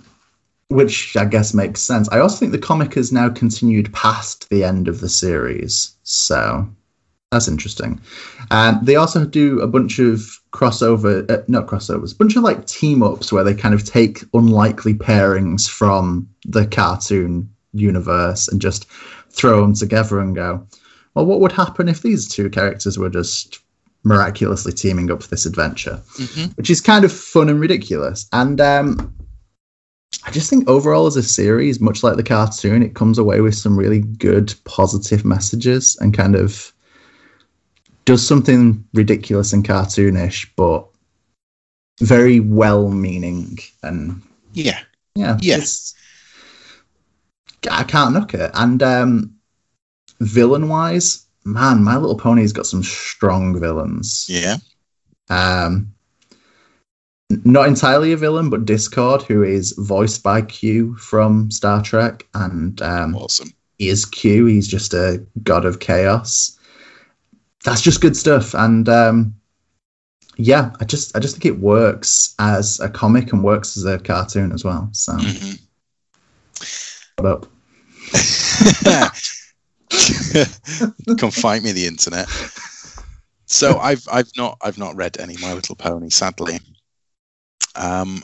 which I guess makes sense. I also think the comic has now continued past the end of the series, so that's interesting. Um, they also do a bunch of crossover, uh, not crossovers, a bunch of like team ups where they kind of take unlikely pairings from the cartoon universe and just throw them together and go, well, what would happen if these two characters were just miraculously teaming up for this adventure? hmm which is kind of fun and ridiculous. And um, I just think overall, as a series, much like the cartoon, it comes away with some really good, positive messages and kind of does something ridiculous and cartoonish, but very well meaning. And Yeah. yeah, Yeah. I can't knock it. And um, villain wise, man, My Little Pony's got some strong villains. Yeah. Um, not entirely a villain, but Discord, who is voiced by Q from Star Trek, and um, Awesome. is Q. He's just a god of chaos. That's just good stuff, and um, yeah, I just I just think it works as a comic and works as a cartoon as well. So, Mhm. but Come fight me the internet. So I've I've not I've not read any My Little Pony, sadly. Um,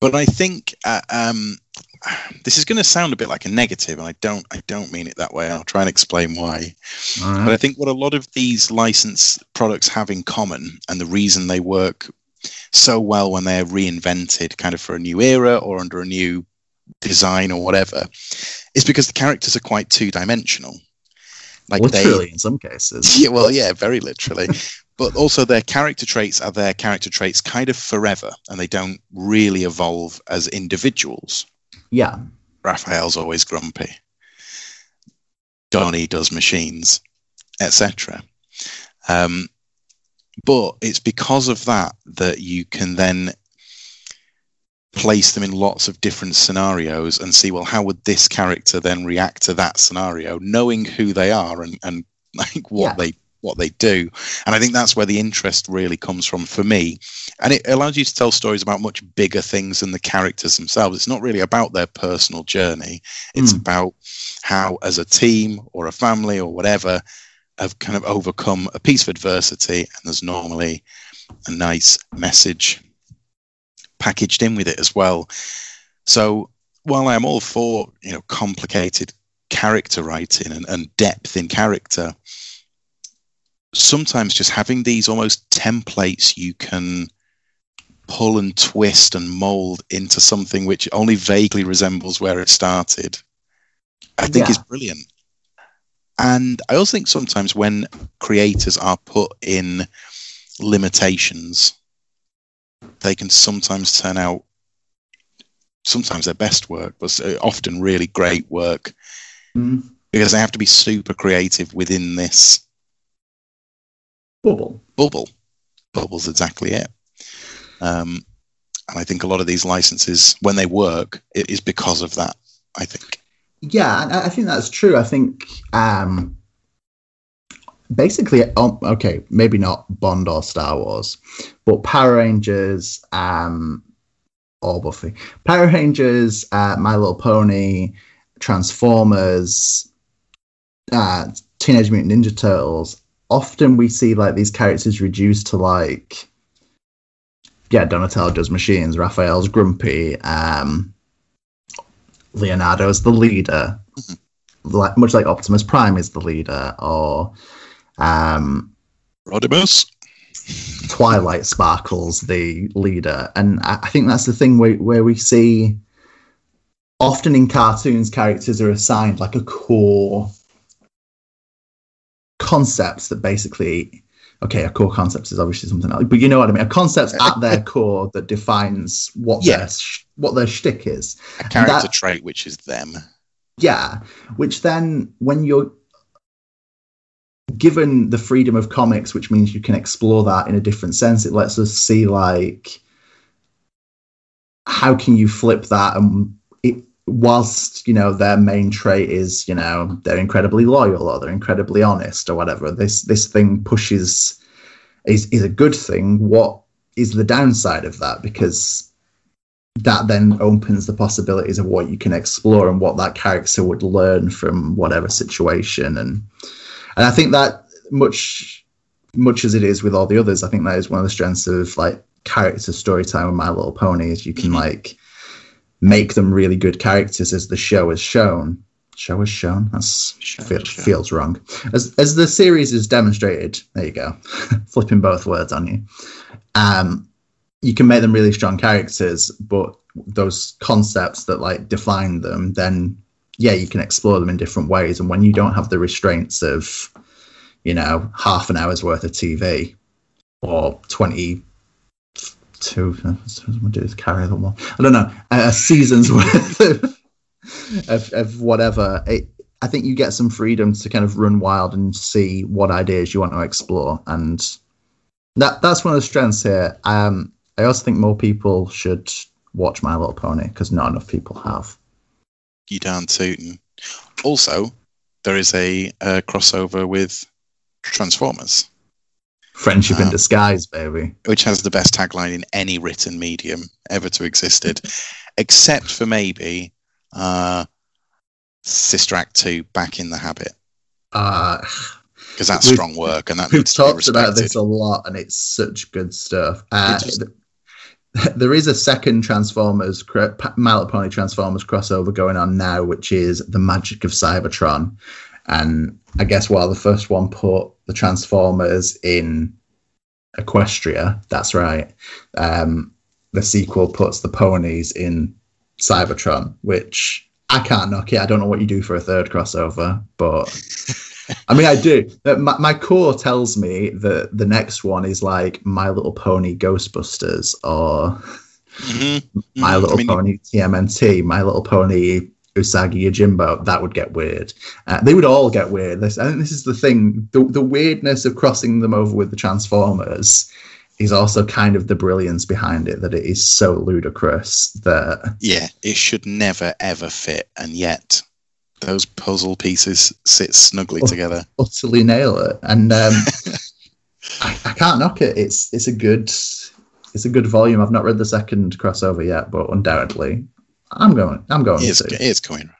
but I think uh, um, this is going to sound a bit like a negative, and I don't I don't mean it that way. I'll try and explain why. all But. I think what a lot of these licensed products have in common, and the reason they work so well when they're reinvented, kind of for a new era or under a new design or whatever, is because the characters are quite two dimensional. Like literally in some cases. yeah, well, yeah, very literally. but also their character traits are their character traits kind of forever, and they don't really evolve as individuals. Yeah, Raphael's always grumpy. Donnie does machines, etc. Um, but it's because of that that you can then place them in lots of different scenarios and see, well, how would this character then react to that scenario, knowing who they are and, and like what Yeah. they what they do. And I think that's where the interest really comes from for me. And it allows you to tell stories about much bigger things than the characters themselves. It's not really about their personal journey, it's Mm. about how, as a team or a family or whatever, have kind of overcome a piece of adversity. And there's normally a nice message packaged in with it as well. So while I'm all for you know complicated character writing and, and depth in character, sometimes just having these almost templates you can pull and twist and mold into something which only vaguely resembles where it started, I think is brilliant. And I also think sometimes when creators are put in limitations, they can sometimes turn out sometimes their best work, but often really great work Mm. because they have to be super creative within this Bubble. bubble. Bubble's exactly it. Um, and I think a lot of these licenses, when they work, it is because of that. I think. Yeah, and I I think that's true. I think um, basically, um, okay, maybe not Bond or Star Wars, but Power Rangers um, or Buffy, Power Rangers, uh, My Little Pony, Transformers, uh, Teenage Mutant Ninja Turtles. Often we see like these characters reduced to like, yeah, Donatello does machines, Raphael's grumpy, um, Leonardo's the leader, like much like Optimus Prime is the leader, or um, Rodimus. Twilight Sparkles the leader, and I, I think that's the thing where where we see often in cartoons characters are assigned like a core concept that basically okay a core concept is obviously something else but you know what i mean a concept at their uh, uh, core that defines what Yeah. their sh- what their shtick is A character That- trait, which is them. Yeah, which then when you're given the freedom of comics, which means you can explore that in a different sense, it lets us see like how can you flip that and whilst you know their main trait is you know they're incredibly loyal or they're incredibly honest or whatever this this thing pushes is is a good thing. What is the downside of that? Because that then opens the possibilities of what you can explore and what that character would learn from whatever situation. And and I think that much much as it is with all the others, I think that is one of the strengths of like character storytelling with My Little Pony is you can Mhm. like make them really good characters as the show has shown. Show has shown. That feel, feels wrong. As as the series has demonstrated. There you go, flipping both words on you. Um, you can make them really strong characters, but those concepts that like define them, then yeah, you can explore them in different ways. And when you don't have the restraints of, you know, half an hour's worth of TV or 22, uh, what do is carry the one? I don't know, a season's worth of, of, of whatever. It, I think you get some freedom to kind of run wild and see what ideas you want to explore. And that that's one of the strengths here. Um, I also think more people should watch My Little Pony because not enough people have. You darn tootin'. Also, there is a, uh crossover with Transformers, Friendship in Um, disguise, baby. which has the best tagline in any written medium ever to existed, except for maybe uh, Sister Act 2 Back in the Habit, Uh, because that's strong work and that we've needs to be talked about this a lot, and it's such good stuff. Uh, just- there is a second Transformers, cr- Pa- My Little Pony Transformers crossover going on now, which is the magic of Cybertron. And I guess while the first one put the Transformers in Equestria, that's right. Um, the sequel puts the ponies in Cybertron, which I can't knock it. I don't know what you do for a third crossover, but I mean, I do. My, my core tells me that the next one is like My Little Pony Ghostbusters or Mhm, My mhm. Little I mean, Pony TMNT, My Little Pony Usagi Yojimbo. That would get weird. Uh, they would all get weird. This, I think this is the thing. The, the weirdness of crossing them over with the Transformers is also kind of the brilliance behind it. That it is so ludicrous that yeah, it should never ever fit, and yet those puzzle pieces sit snugly Oh. together. utterly nail it. And um, I, I can't knock it. It's it's a good it's a good volume. I've not read the second crossover yet, but undoubtedly, I'm going. I'm going It's, it's coming around.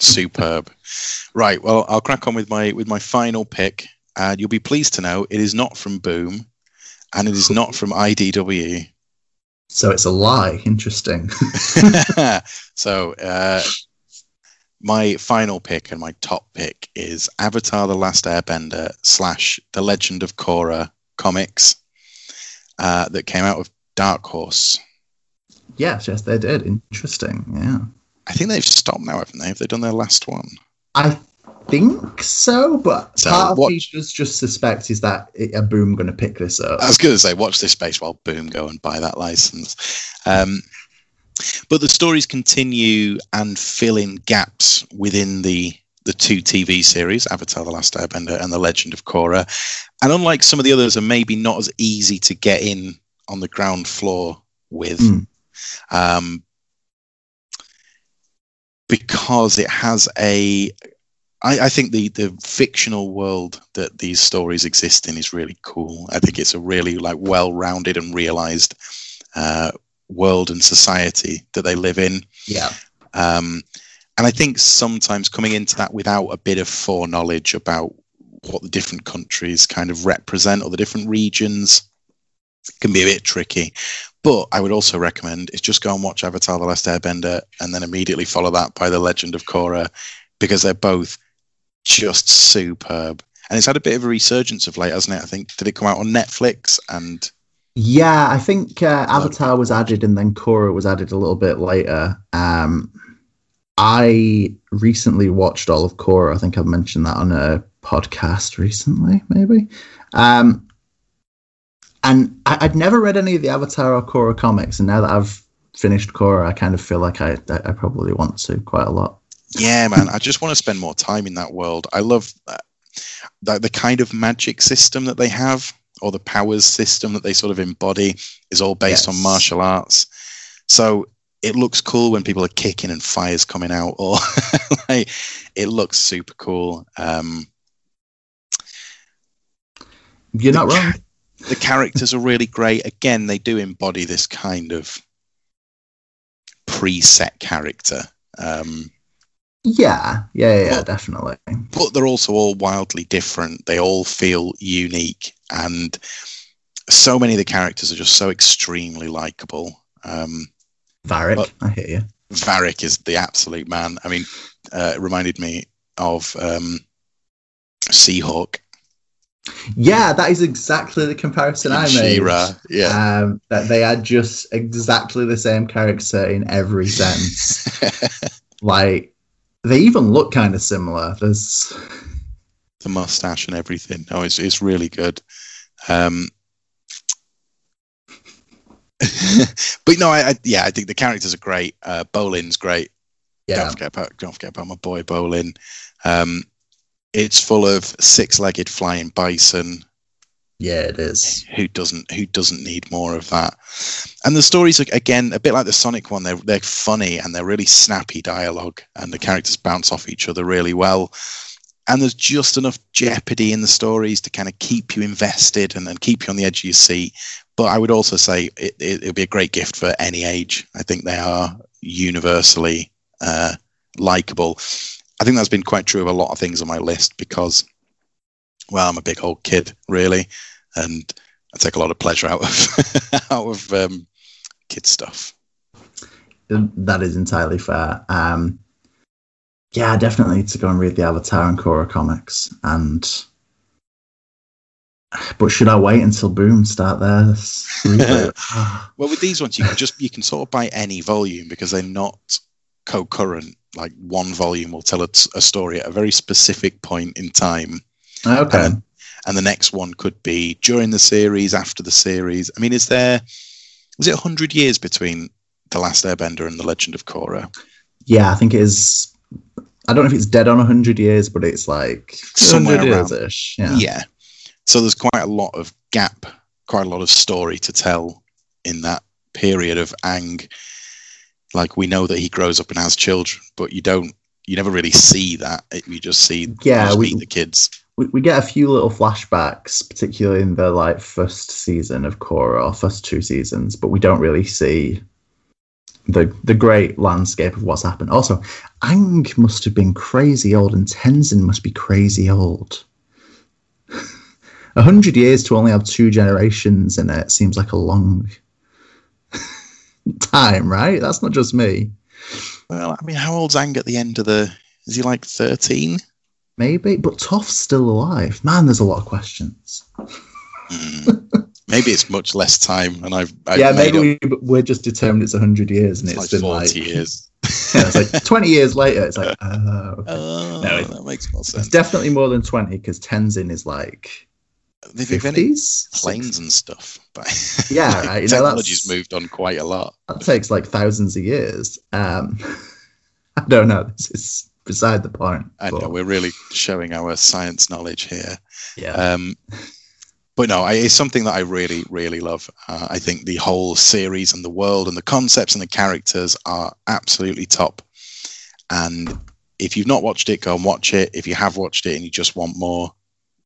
Superb. right. Well, I'll crack on with my with my final pick, and you'll be pleased to know it is not from Boom, and it is not from IDW. So it's a lie. Interesting. so uh, my final pick and my top pick is Avatar: The Last Airbender slash The Legend of Korra comics uh, that came out of Dark Horse. Yes, yes, they did. Interesting. Yeah. I think they've stopped now, haven't they? Have they done their last one? I think so, but So part of what- me does just suspect is that it, a boom going to pick this up. I was going to say, watch this space while Boom go and buy that license. Um, but the stories continue and fill in gaps within the the two TV series, Avatar: The Last Airbender and The Legend of Korra. And unlike some of the others, are maybe not as easy to get in on the ground floor with. Mm. Um, because it has a I, I think the the fictional world that these stories exist in is really cool. I think it's a really like well-rounded and realized uh, world and society that they live in. Yeah. Um, and I think sometimes coming into that without a bit of foreknowledge about what the different countries kind of represent or the different regions can be a bit tricky. But I would also recommend is just go and watch Avatar: The Last Airbender and then immediately follow that by The Legend of Korra because they're both just superb. And it's had a bit of a resurgence of late, hasn't it? I think did it come out on Netflix and Yeah, I think uh, Avatar was added and then Korra was added a little bit later. Um, I recently watched all of Korra. I think I've mentioned that on a podcast recently, maybe. Um, and I, I'd never read any of the Avatar or Korra comics, and now that I've finished Korra, I kind of feel like I, I probably want to quite a lot. Yeah, man. I just want to spend more time in that world. I love that, that the kind of magic system that they have, or the powers system that they sort of embody, is all based on martial arts. So it looks cool when people are kicking and fires coming out, or like it looks super cool. Um, You're not the wrong. The characters are really great. Again, they do embody this kind of preset character. Um, Yeah, yeah, yeah, Well- definitely. but they're also all wildly different. They all feel unique, and so many of the characters are just so extremely likable. Um, Varrick, But- I hear you. Varrick is the absolute man. I mean, uh, it reminded me of um, Seahawk, Yeah, that is exactly the comparison I made. She-Ra. Yeah, Um, that they are just exactly the same character in every sense. like they even look kind of similar. There's the mustache and everything. Oh, it's it's really good. Um, but no, I, I yeah, I think the characters are great. Uh, Bolin's great. yeah, Don't forget about don't forget about my boy Bolin. Um, it's full of six-legged flying bison. yeah, it is. Who doesn't who doesn't need more of that? And the stories are again a bit like the Sonic one. They're they're funny and they're really snappy dialogue, and the characters bounce off each other really well. And there's just enough jeopardy in the stories to kind of keep you invested and, and keep you on the edge of your seat. But I would also say it, it, it'll be a great gift for any age. I think they are universally uh, likable. I think that's been quite true of a lot of things on my list because, well, I'm a big old kid, really, and I take a lot of pleasure out of out of um, kid stuff. That is entirely fair. Um, yeah, I definitely need to go and read the Avatar and Korra comics. And but should I wait until Boom start reboot? Well, with these ones, you can just you can sort of buy any volume because they're not co-current. Like one volume will tell a, a story at a very specific point in time, okay. and, and the next one could be during the series, after the series. I mean, is there is it hundred years between the Last Airbender and the Legend of Korra? Yeah, I think it is. I don't know if it's dead on hundred years, but it's like Somewhere 100 around. years-ish. Yeah. yeah. So there's quite a lot of gap, quite a lot of story to tell in that period of Aang. Like we know that he grows up and has children, but you don't you never really see that. You just see Yeah, just we- the kids. we, we get a few little flashbacks, particularly in the like first season of Korra, or first two seasons, but we don't really see the the great landscape of what's happened. Also, Aang must have been crazy old, and Tenzin must be crazy old. A hundred years to only have two generations in it seems like a long time, right? That's not just me. Well, I mean, how old's Aang at the end of the? Is he like thirteen? Maybe, but Toph's still alive. Man, there's a lot of questions. Hmm. maybe it's much less time, and I've, I've yeah, maybe up we, we're just determined it's 100 years and it's it's like been like, years. yeah, it's like 20 years later. It's like, oh, okay. No, it- that makes more sense. it's definitely more than 20 because Tenzin is like They've invented 50s. planes and stuff, but Yeah, right, you know, technology's moved on quite a lot. That takes like thousands of years. Um, I don't know. This is beside the point. I know we're really showing our science knowledge here. yeah. Um, but no, I, it's something that I really, really love. Uh, I think the whole series and the world and the concepts and the characters are absolutely top. And if you've not watched it, go and watch it. If you have watched it and you just want more,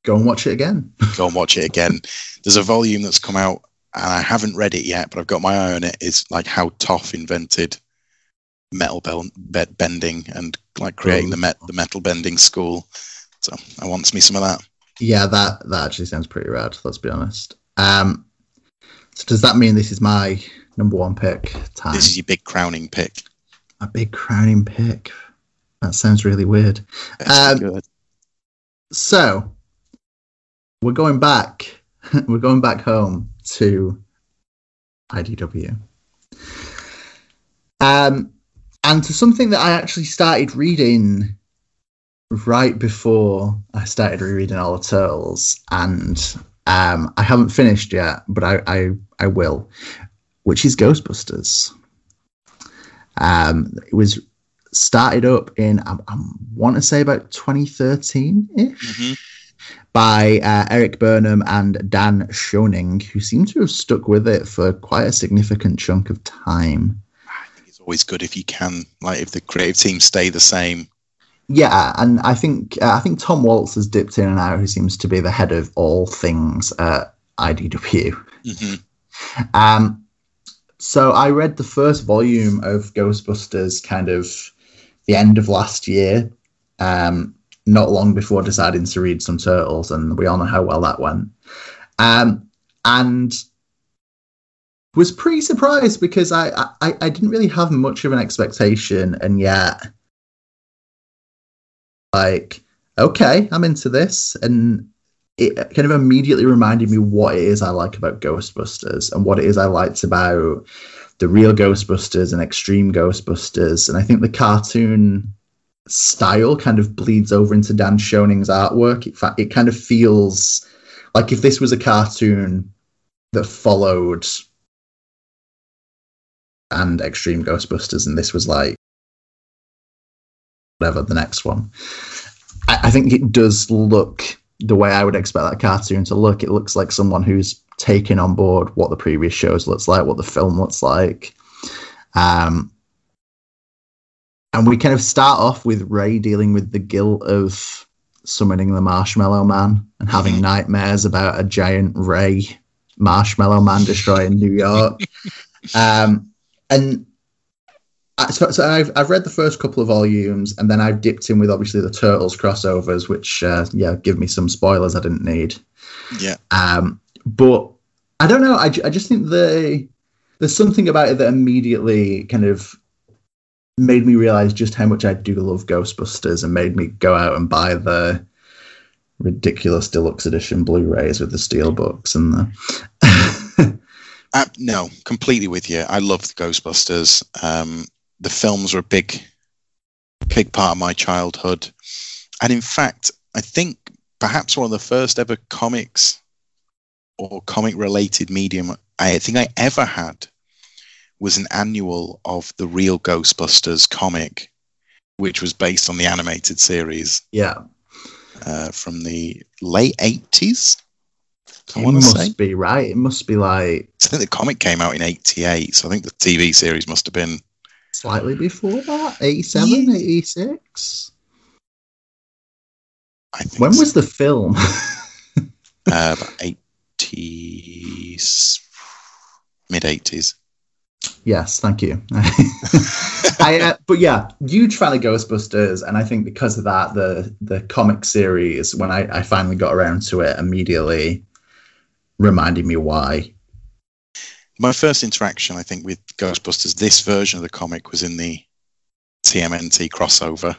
Go and watch it again. go and watch it again. There's a volume that's come out, and I haven't read it yet, but I've got my eye on it. It's like how Toph invented metal bending and like creating the met the metal bending school. So I want me some of that. Yeah, that that actually sounds pretty rad. Let's be honest. Um, so does that mean this is my number one pick? Time. This is your big crowning pick. a big crowning pick. That sounds really weird. Um, good. So we're going back. We're going back home to IDW. Um, and to something that I actually started reading right before I started rereading all the Turtles, and um, I haven't finished yet, but I, I I will, which is Ghostbusters. Um, it was started up in I, I want to say about 2013 ish Mhm. By uh, Erik Burnham and Dan Schoening, who seem to have stuck with it for quite a significant chunk of time. I think it's always good if you can, like, if the creative team stay the same. Yeah, and I think uh, I think Tom Waltz has dipped in and out, who seems to be the head of all things at IDW. hmm Um, so I read the first volume of Ghostbusters kind of the end of last year, um, not long before deciding to read some Turtles, and we all know how well that went. Um, and was pretty surprised because I, I I didn't really have much of an expectation, and yet like okay, I'm into this, and it kind of immediately reminded me what it is I like about Ghostbusters and what it is I liked about the real Ghostbusters and Extreme Ghostbusters. And I think the cartoon style kind of bleeds over into Dan Schoening's artwork. It, it kind of feels like if this was a cartoon that followed and Extreme Ghostbusters, and this was like whatever the next one. I, I think it does look the way I would expect that cartoon to look. It looks like someone who's taken on board what the previous shows looks like, what the film looks like. Um, and we kind of start off with Ray dealing with the guilt of summoning the Marshmallow Man and having nightmares about a giant Ray Marshmallow Man destroying New York. um, and I- so, so I've I've read the first couple of volumes, and then I've dipped in with obviously the Turtles crossovers, which uh, yeah, give me some spoilers I didn't need. Yeah. Um, but I don't know. I, I just think the there's something about it that immediately kind of made me realize just how much I do love Ghostbusters, and made me go out and buy the ridiculous deluxe edition Blu-rays with the steel books and the. Uh, no, completely with you. I love Ghostbusters. Um, the films were a big, big part of my childhood, and in fact, I think perhaps one of the first ever comics or comic-related medium I think I ever had was an annual of the real Ghostbusters comic, which was based on the animated series yeah, uh, from the late eighties. I it want to must say. be right. It must be like I think the comic came out in '88, so I think the TV series must have been slightly before that, 87, Yeah. 86. I think When so. was the film? uh, about 80s, mid 80s. Yes, thank you. I, uh, but yeah, huge fan of Ghostbusters, and I think because of that, the the comic series, when I, I finally got around to it, immediately reminded me why. My first interaction, I think, with Ghostbusters, this version of the comic was in the TMNT crossover.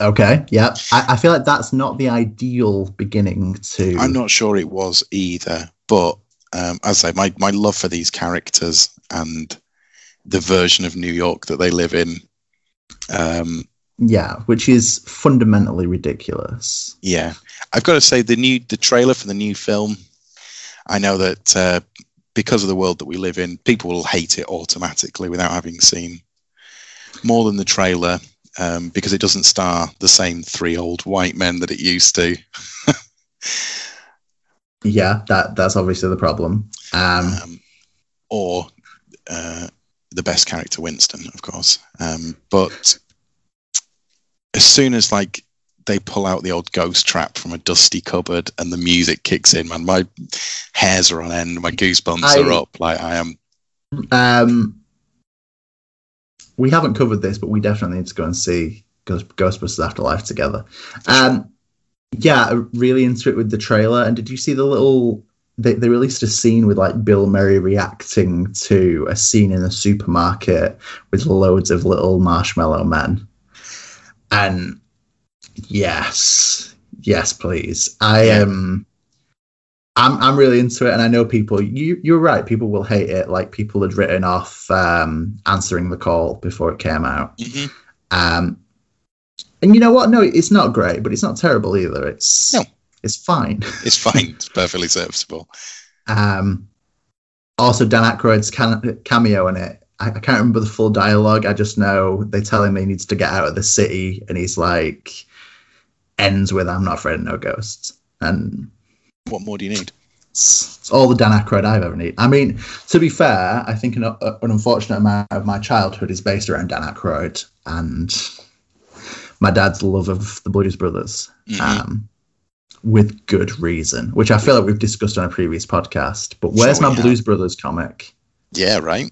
Okay, yeah, I, I feel like that's not the ideal beginning to. I'm not sure it was either, but um, as I say, my, my love for these characters and the version of New York that they live in, um, Yeah, which is fundamentally ridiculous. yeah, I've got to say the new the trailer for the new film. I know that uh, because of the world that we live in, people will hate it automatically without having seen more than the trailer. Um, because it doesn't star the same three old white men that it used to. Yeah, that that's obviously the problem. Um, um, or uh, the best character, Winston, of course. Um, but as soon as like they pull out the old ghost trap from a dusty cupboard and the music kicks in, man, my hairs are on end, my goosebumps I- are up. Like I am. Um, we haven't covered this, but we definitely need to go and see Ghost, Ghostbusters Afterlife together. Um, yeah, really into it with the trailer. And did you see the little? They, they released a scene with like Bill Murray reacting to a scene in a supermarket with loads of little marshmallow men. And yes, yes, please. I am. I'm I'm really into it, and I know people. You you're right. People will hate it. Like people had written off um, answering the call before it came out. Mhm. Um, and you know what? No, it's not great, but it's not terrible either. It's No. it's fine. It's fine. it's perfectly serviceable. Um, also, Dan Aykroyd's can- cameo in it. I, I can't remember the full dialogue. I just know they tell him he needs to get out of the city, and he's like, ends with "I'm not afraid of no ghosts," and What more do you need? it's, it's all the Dan Aykroyd I've ever needed. I mean, to be fair, I think an, an unfortunate amount of my childhood is based around Dan Aykroyd and my dad's love of the Blues Brothers, Mhm. um, with good reason, which I feel like we've discussed on a previous podcast. But where's my have. Blues Brothers comic? yeah, right.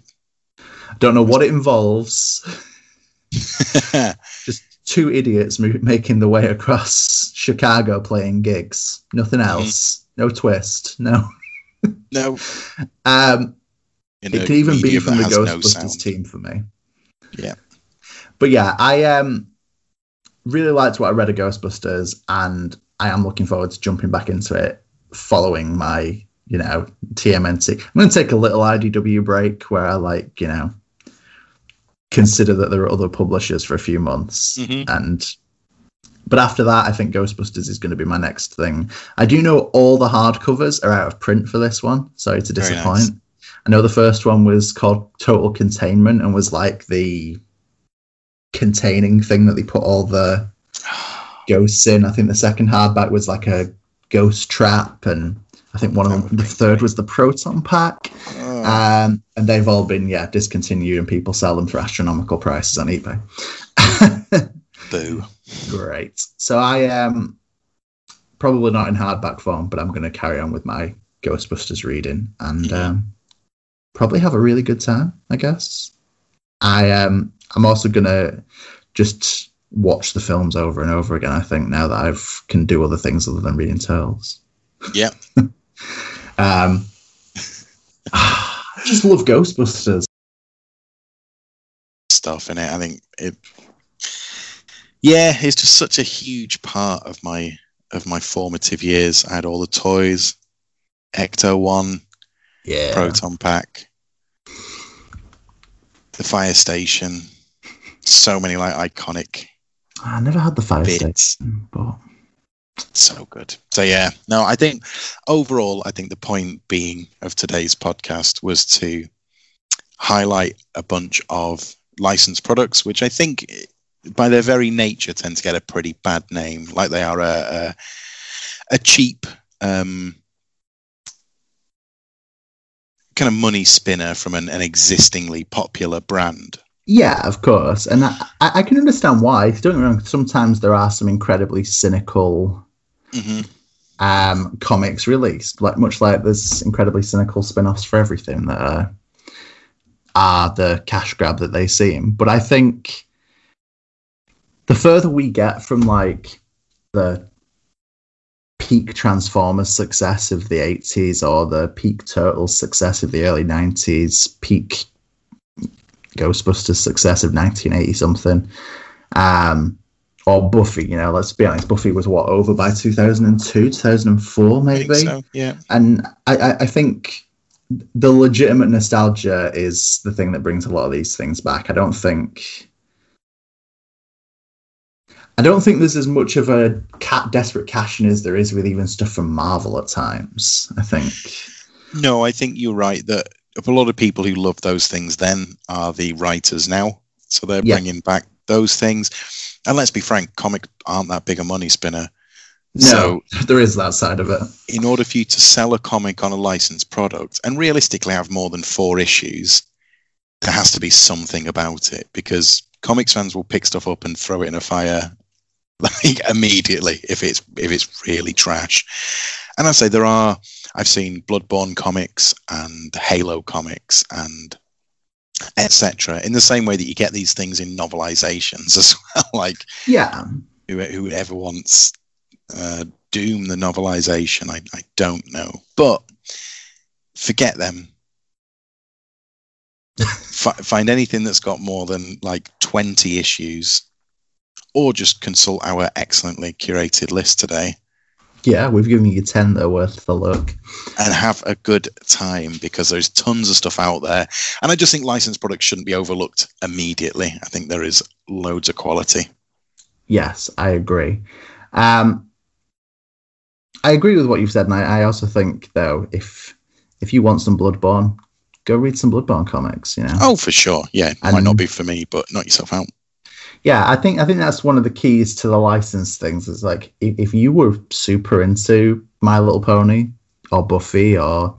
I Don't know what it involves. Just two idiots mo- making the way across Chicago playing gigs. Nothing Mm-hmm. else. No twist. No. no, Um, it could even be from the has no Ghostbusters team for me. Yeah. But yeah, I um really liked what I read of Ghostbusters, and I am looking forward to jumping back into it following my, you know, TMNT. I'm going to take a little IDW break where I like, you know, consider that there are other publishers for a few months, Mhm. and. But after that, I think Ghostbusters is going to be my next thing. I do know all the hardcovers are out of print for this one. Sorry to disappoint. nice. I know the first one was called Total Containment and was like the containing thing that they put all the ghosts in. I think the second hardback was like a ghost trap, and I think one of them, the third was the proton pack. Oh, Um, and they've all been yeah discontinued, and people sell them for astronomical prices on eBay. boo. Great. So I um probably not in hardback form, but I'm going to carry on with my Ghostbusters reading and um, probably have a really good time. I guess. I um I'm also going to just watch the films over and over again. I think now that I've can do other things other than reading tales. Yeah. Um, I just love Ghostbusters. stuff in it. I think it. Yeah, it's just such a huge part of my of my formative years. I had all the toys, Ecto One, Yeah. Proton Pack, the fire station. So many like iconic I never had the fire bits. station, but So good. So yeah, no, I think overall, I think the point being of today's podcast was to highlight a bunch of licensed products, which I think, by their very nature, tend to get a pretty bad name. Like they are a a, a cheap um, kind of money spinner from an, an existingly popular brand. Yeah, of course, and I, I can understand why. Don't get wrong. Sometimes there are some incredibly cynical hmm um, comics released, like much like there's incredibly cynical spin-offs for everything that are, are the cash grab that they seem. But I think the further we get from like the peak Transformers success of the 80s or the peak Turtles success of the early 90s, peak Ghostbusters success of 1980 something, um, or Buffy, you know, let's be honest, Buffy was what over by 2002, 2004 I maybe. so. Yeah. And I, I, I think the legitimate nostalgia is the thing that brings a lot of these things back. I don't think. I don't think there's as much of a cat desperate cash in as there is with even stuff from Marvel at times. I think. No, I think you're right that a lot of people who love those things then are the writers now. So they're Yeah. bringing back those things. And let's be frank, comics aren't that big a money spinner. No, So there is that side of it. in order for you to sell a comic on a licensed product and realistically have more than four issues, there has to be something about it because comics fans will pick stuff up and throw it in a fire like immediately if it's if it's really trash. And I say there are I've seen Bloodborne comics and Halo comics and etc. In the same way that you get these things in novelizations as well, like Yeah, who, whoever wants uh, Doom the novelization, I, I don't know. But forget them. F- find anything that's got more than like 20 issues, or just consult our excellently curated list today yeah, we've given you ten that are worth the look. and have a good time because there's tons of stuff out there. And I just think licensed products shouldn't be overlooked immediately. I think there is loads of quality. Yes, I agree. Um, I agree with what you've said, and I, I also think though, if if you want some Bloodborne, go read some Bloodborne comics. You know. Oh, for sure. Yeah, it might not be for me, but knock yourself out. Yeah, I think I think that's one of the keys to the license things. Is like if, if you were super into My Little Pony or Buffy or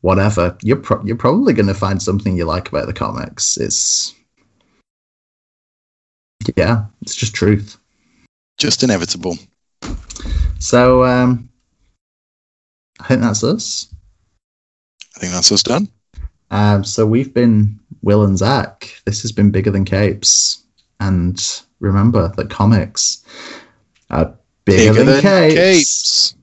whatever, you're pro- you're probably going to find something you like about the comics. It's yeah, it's just truth. Just inevitable. So um, I think that's us. I think that's us done. Um, so we've been Will and Zach. This has been bigger than capes. And remember that comics are bigger, than, capes. capes.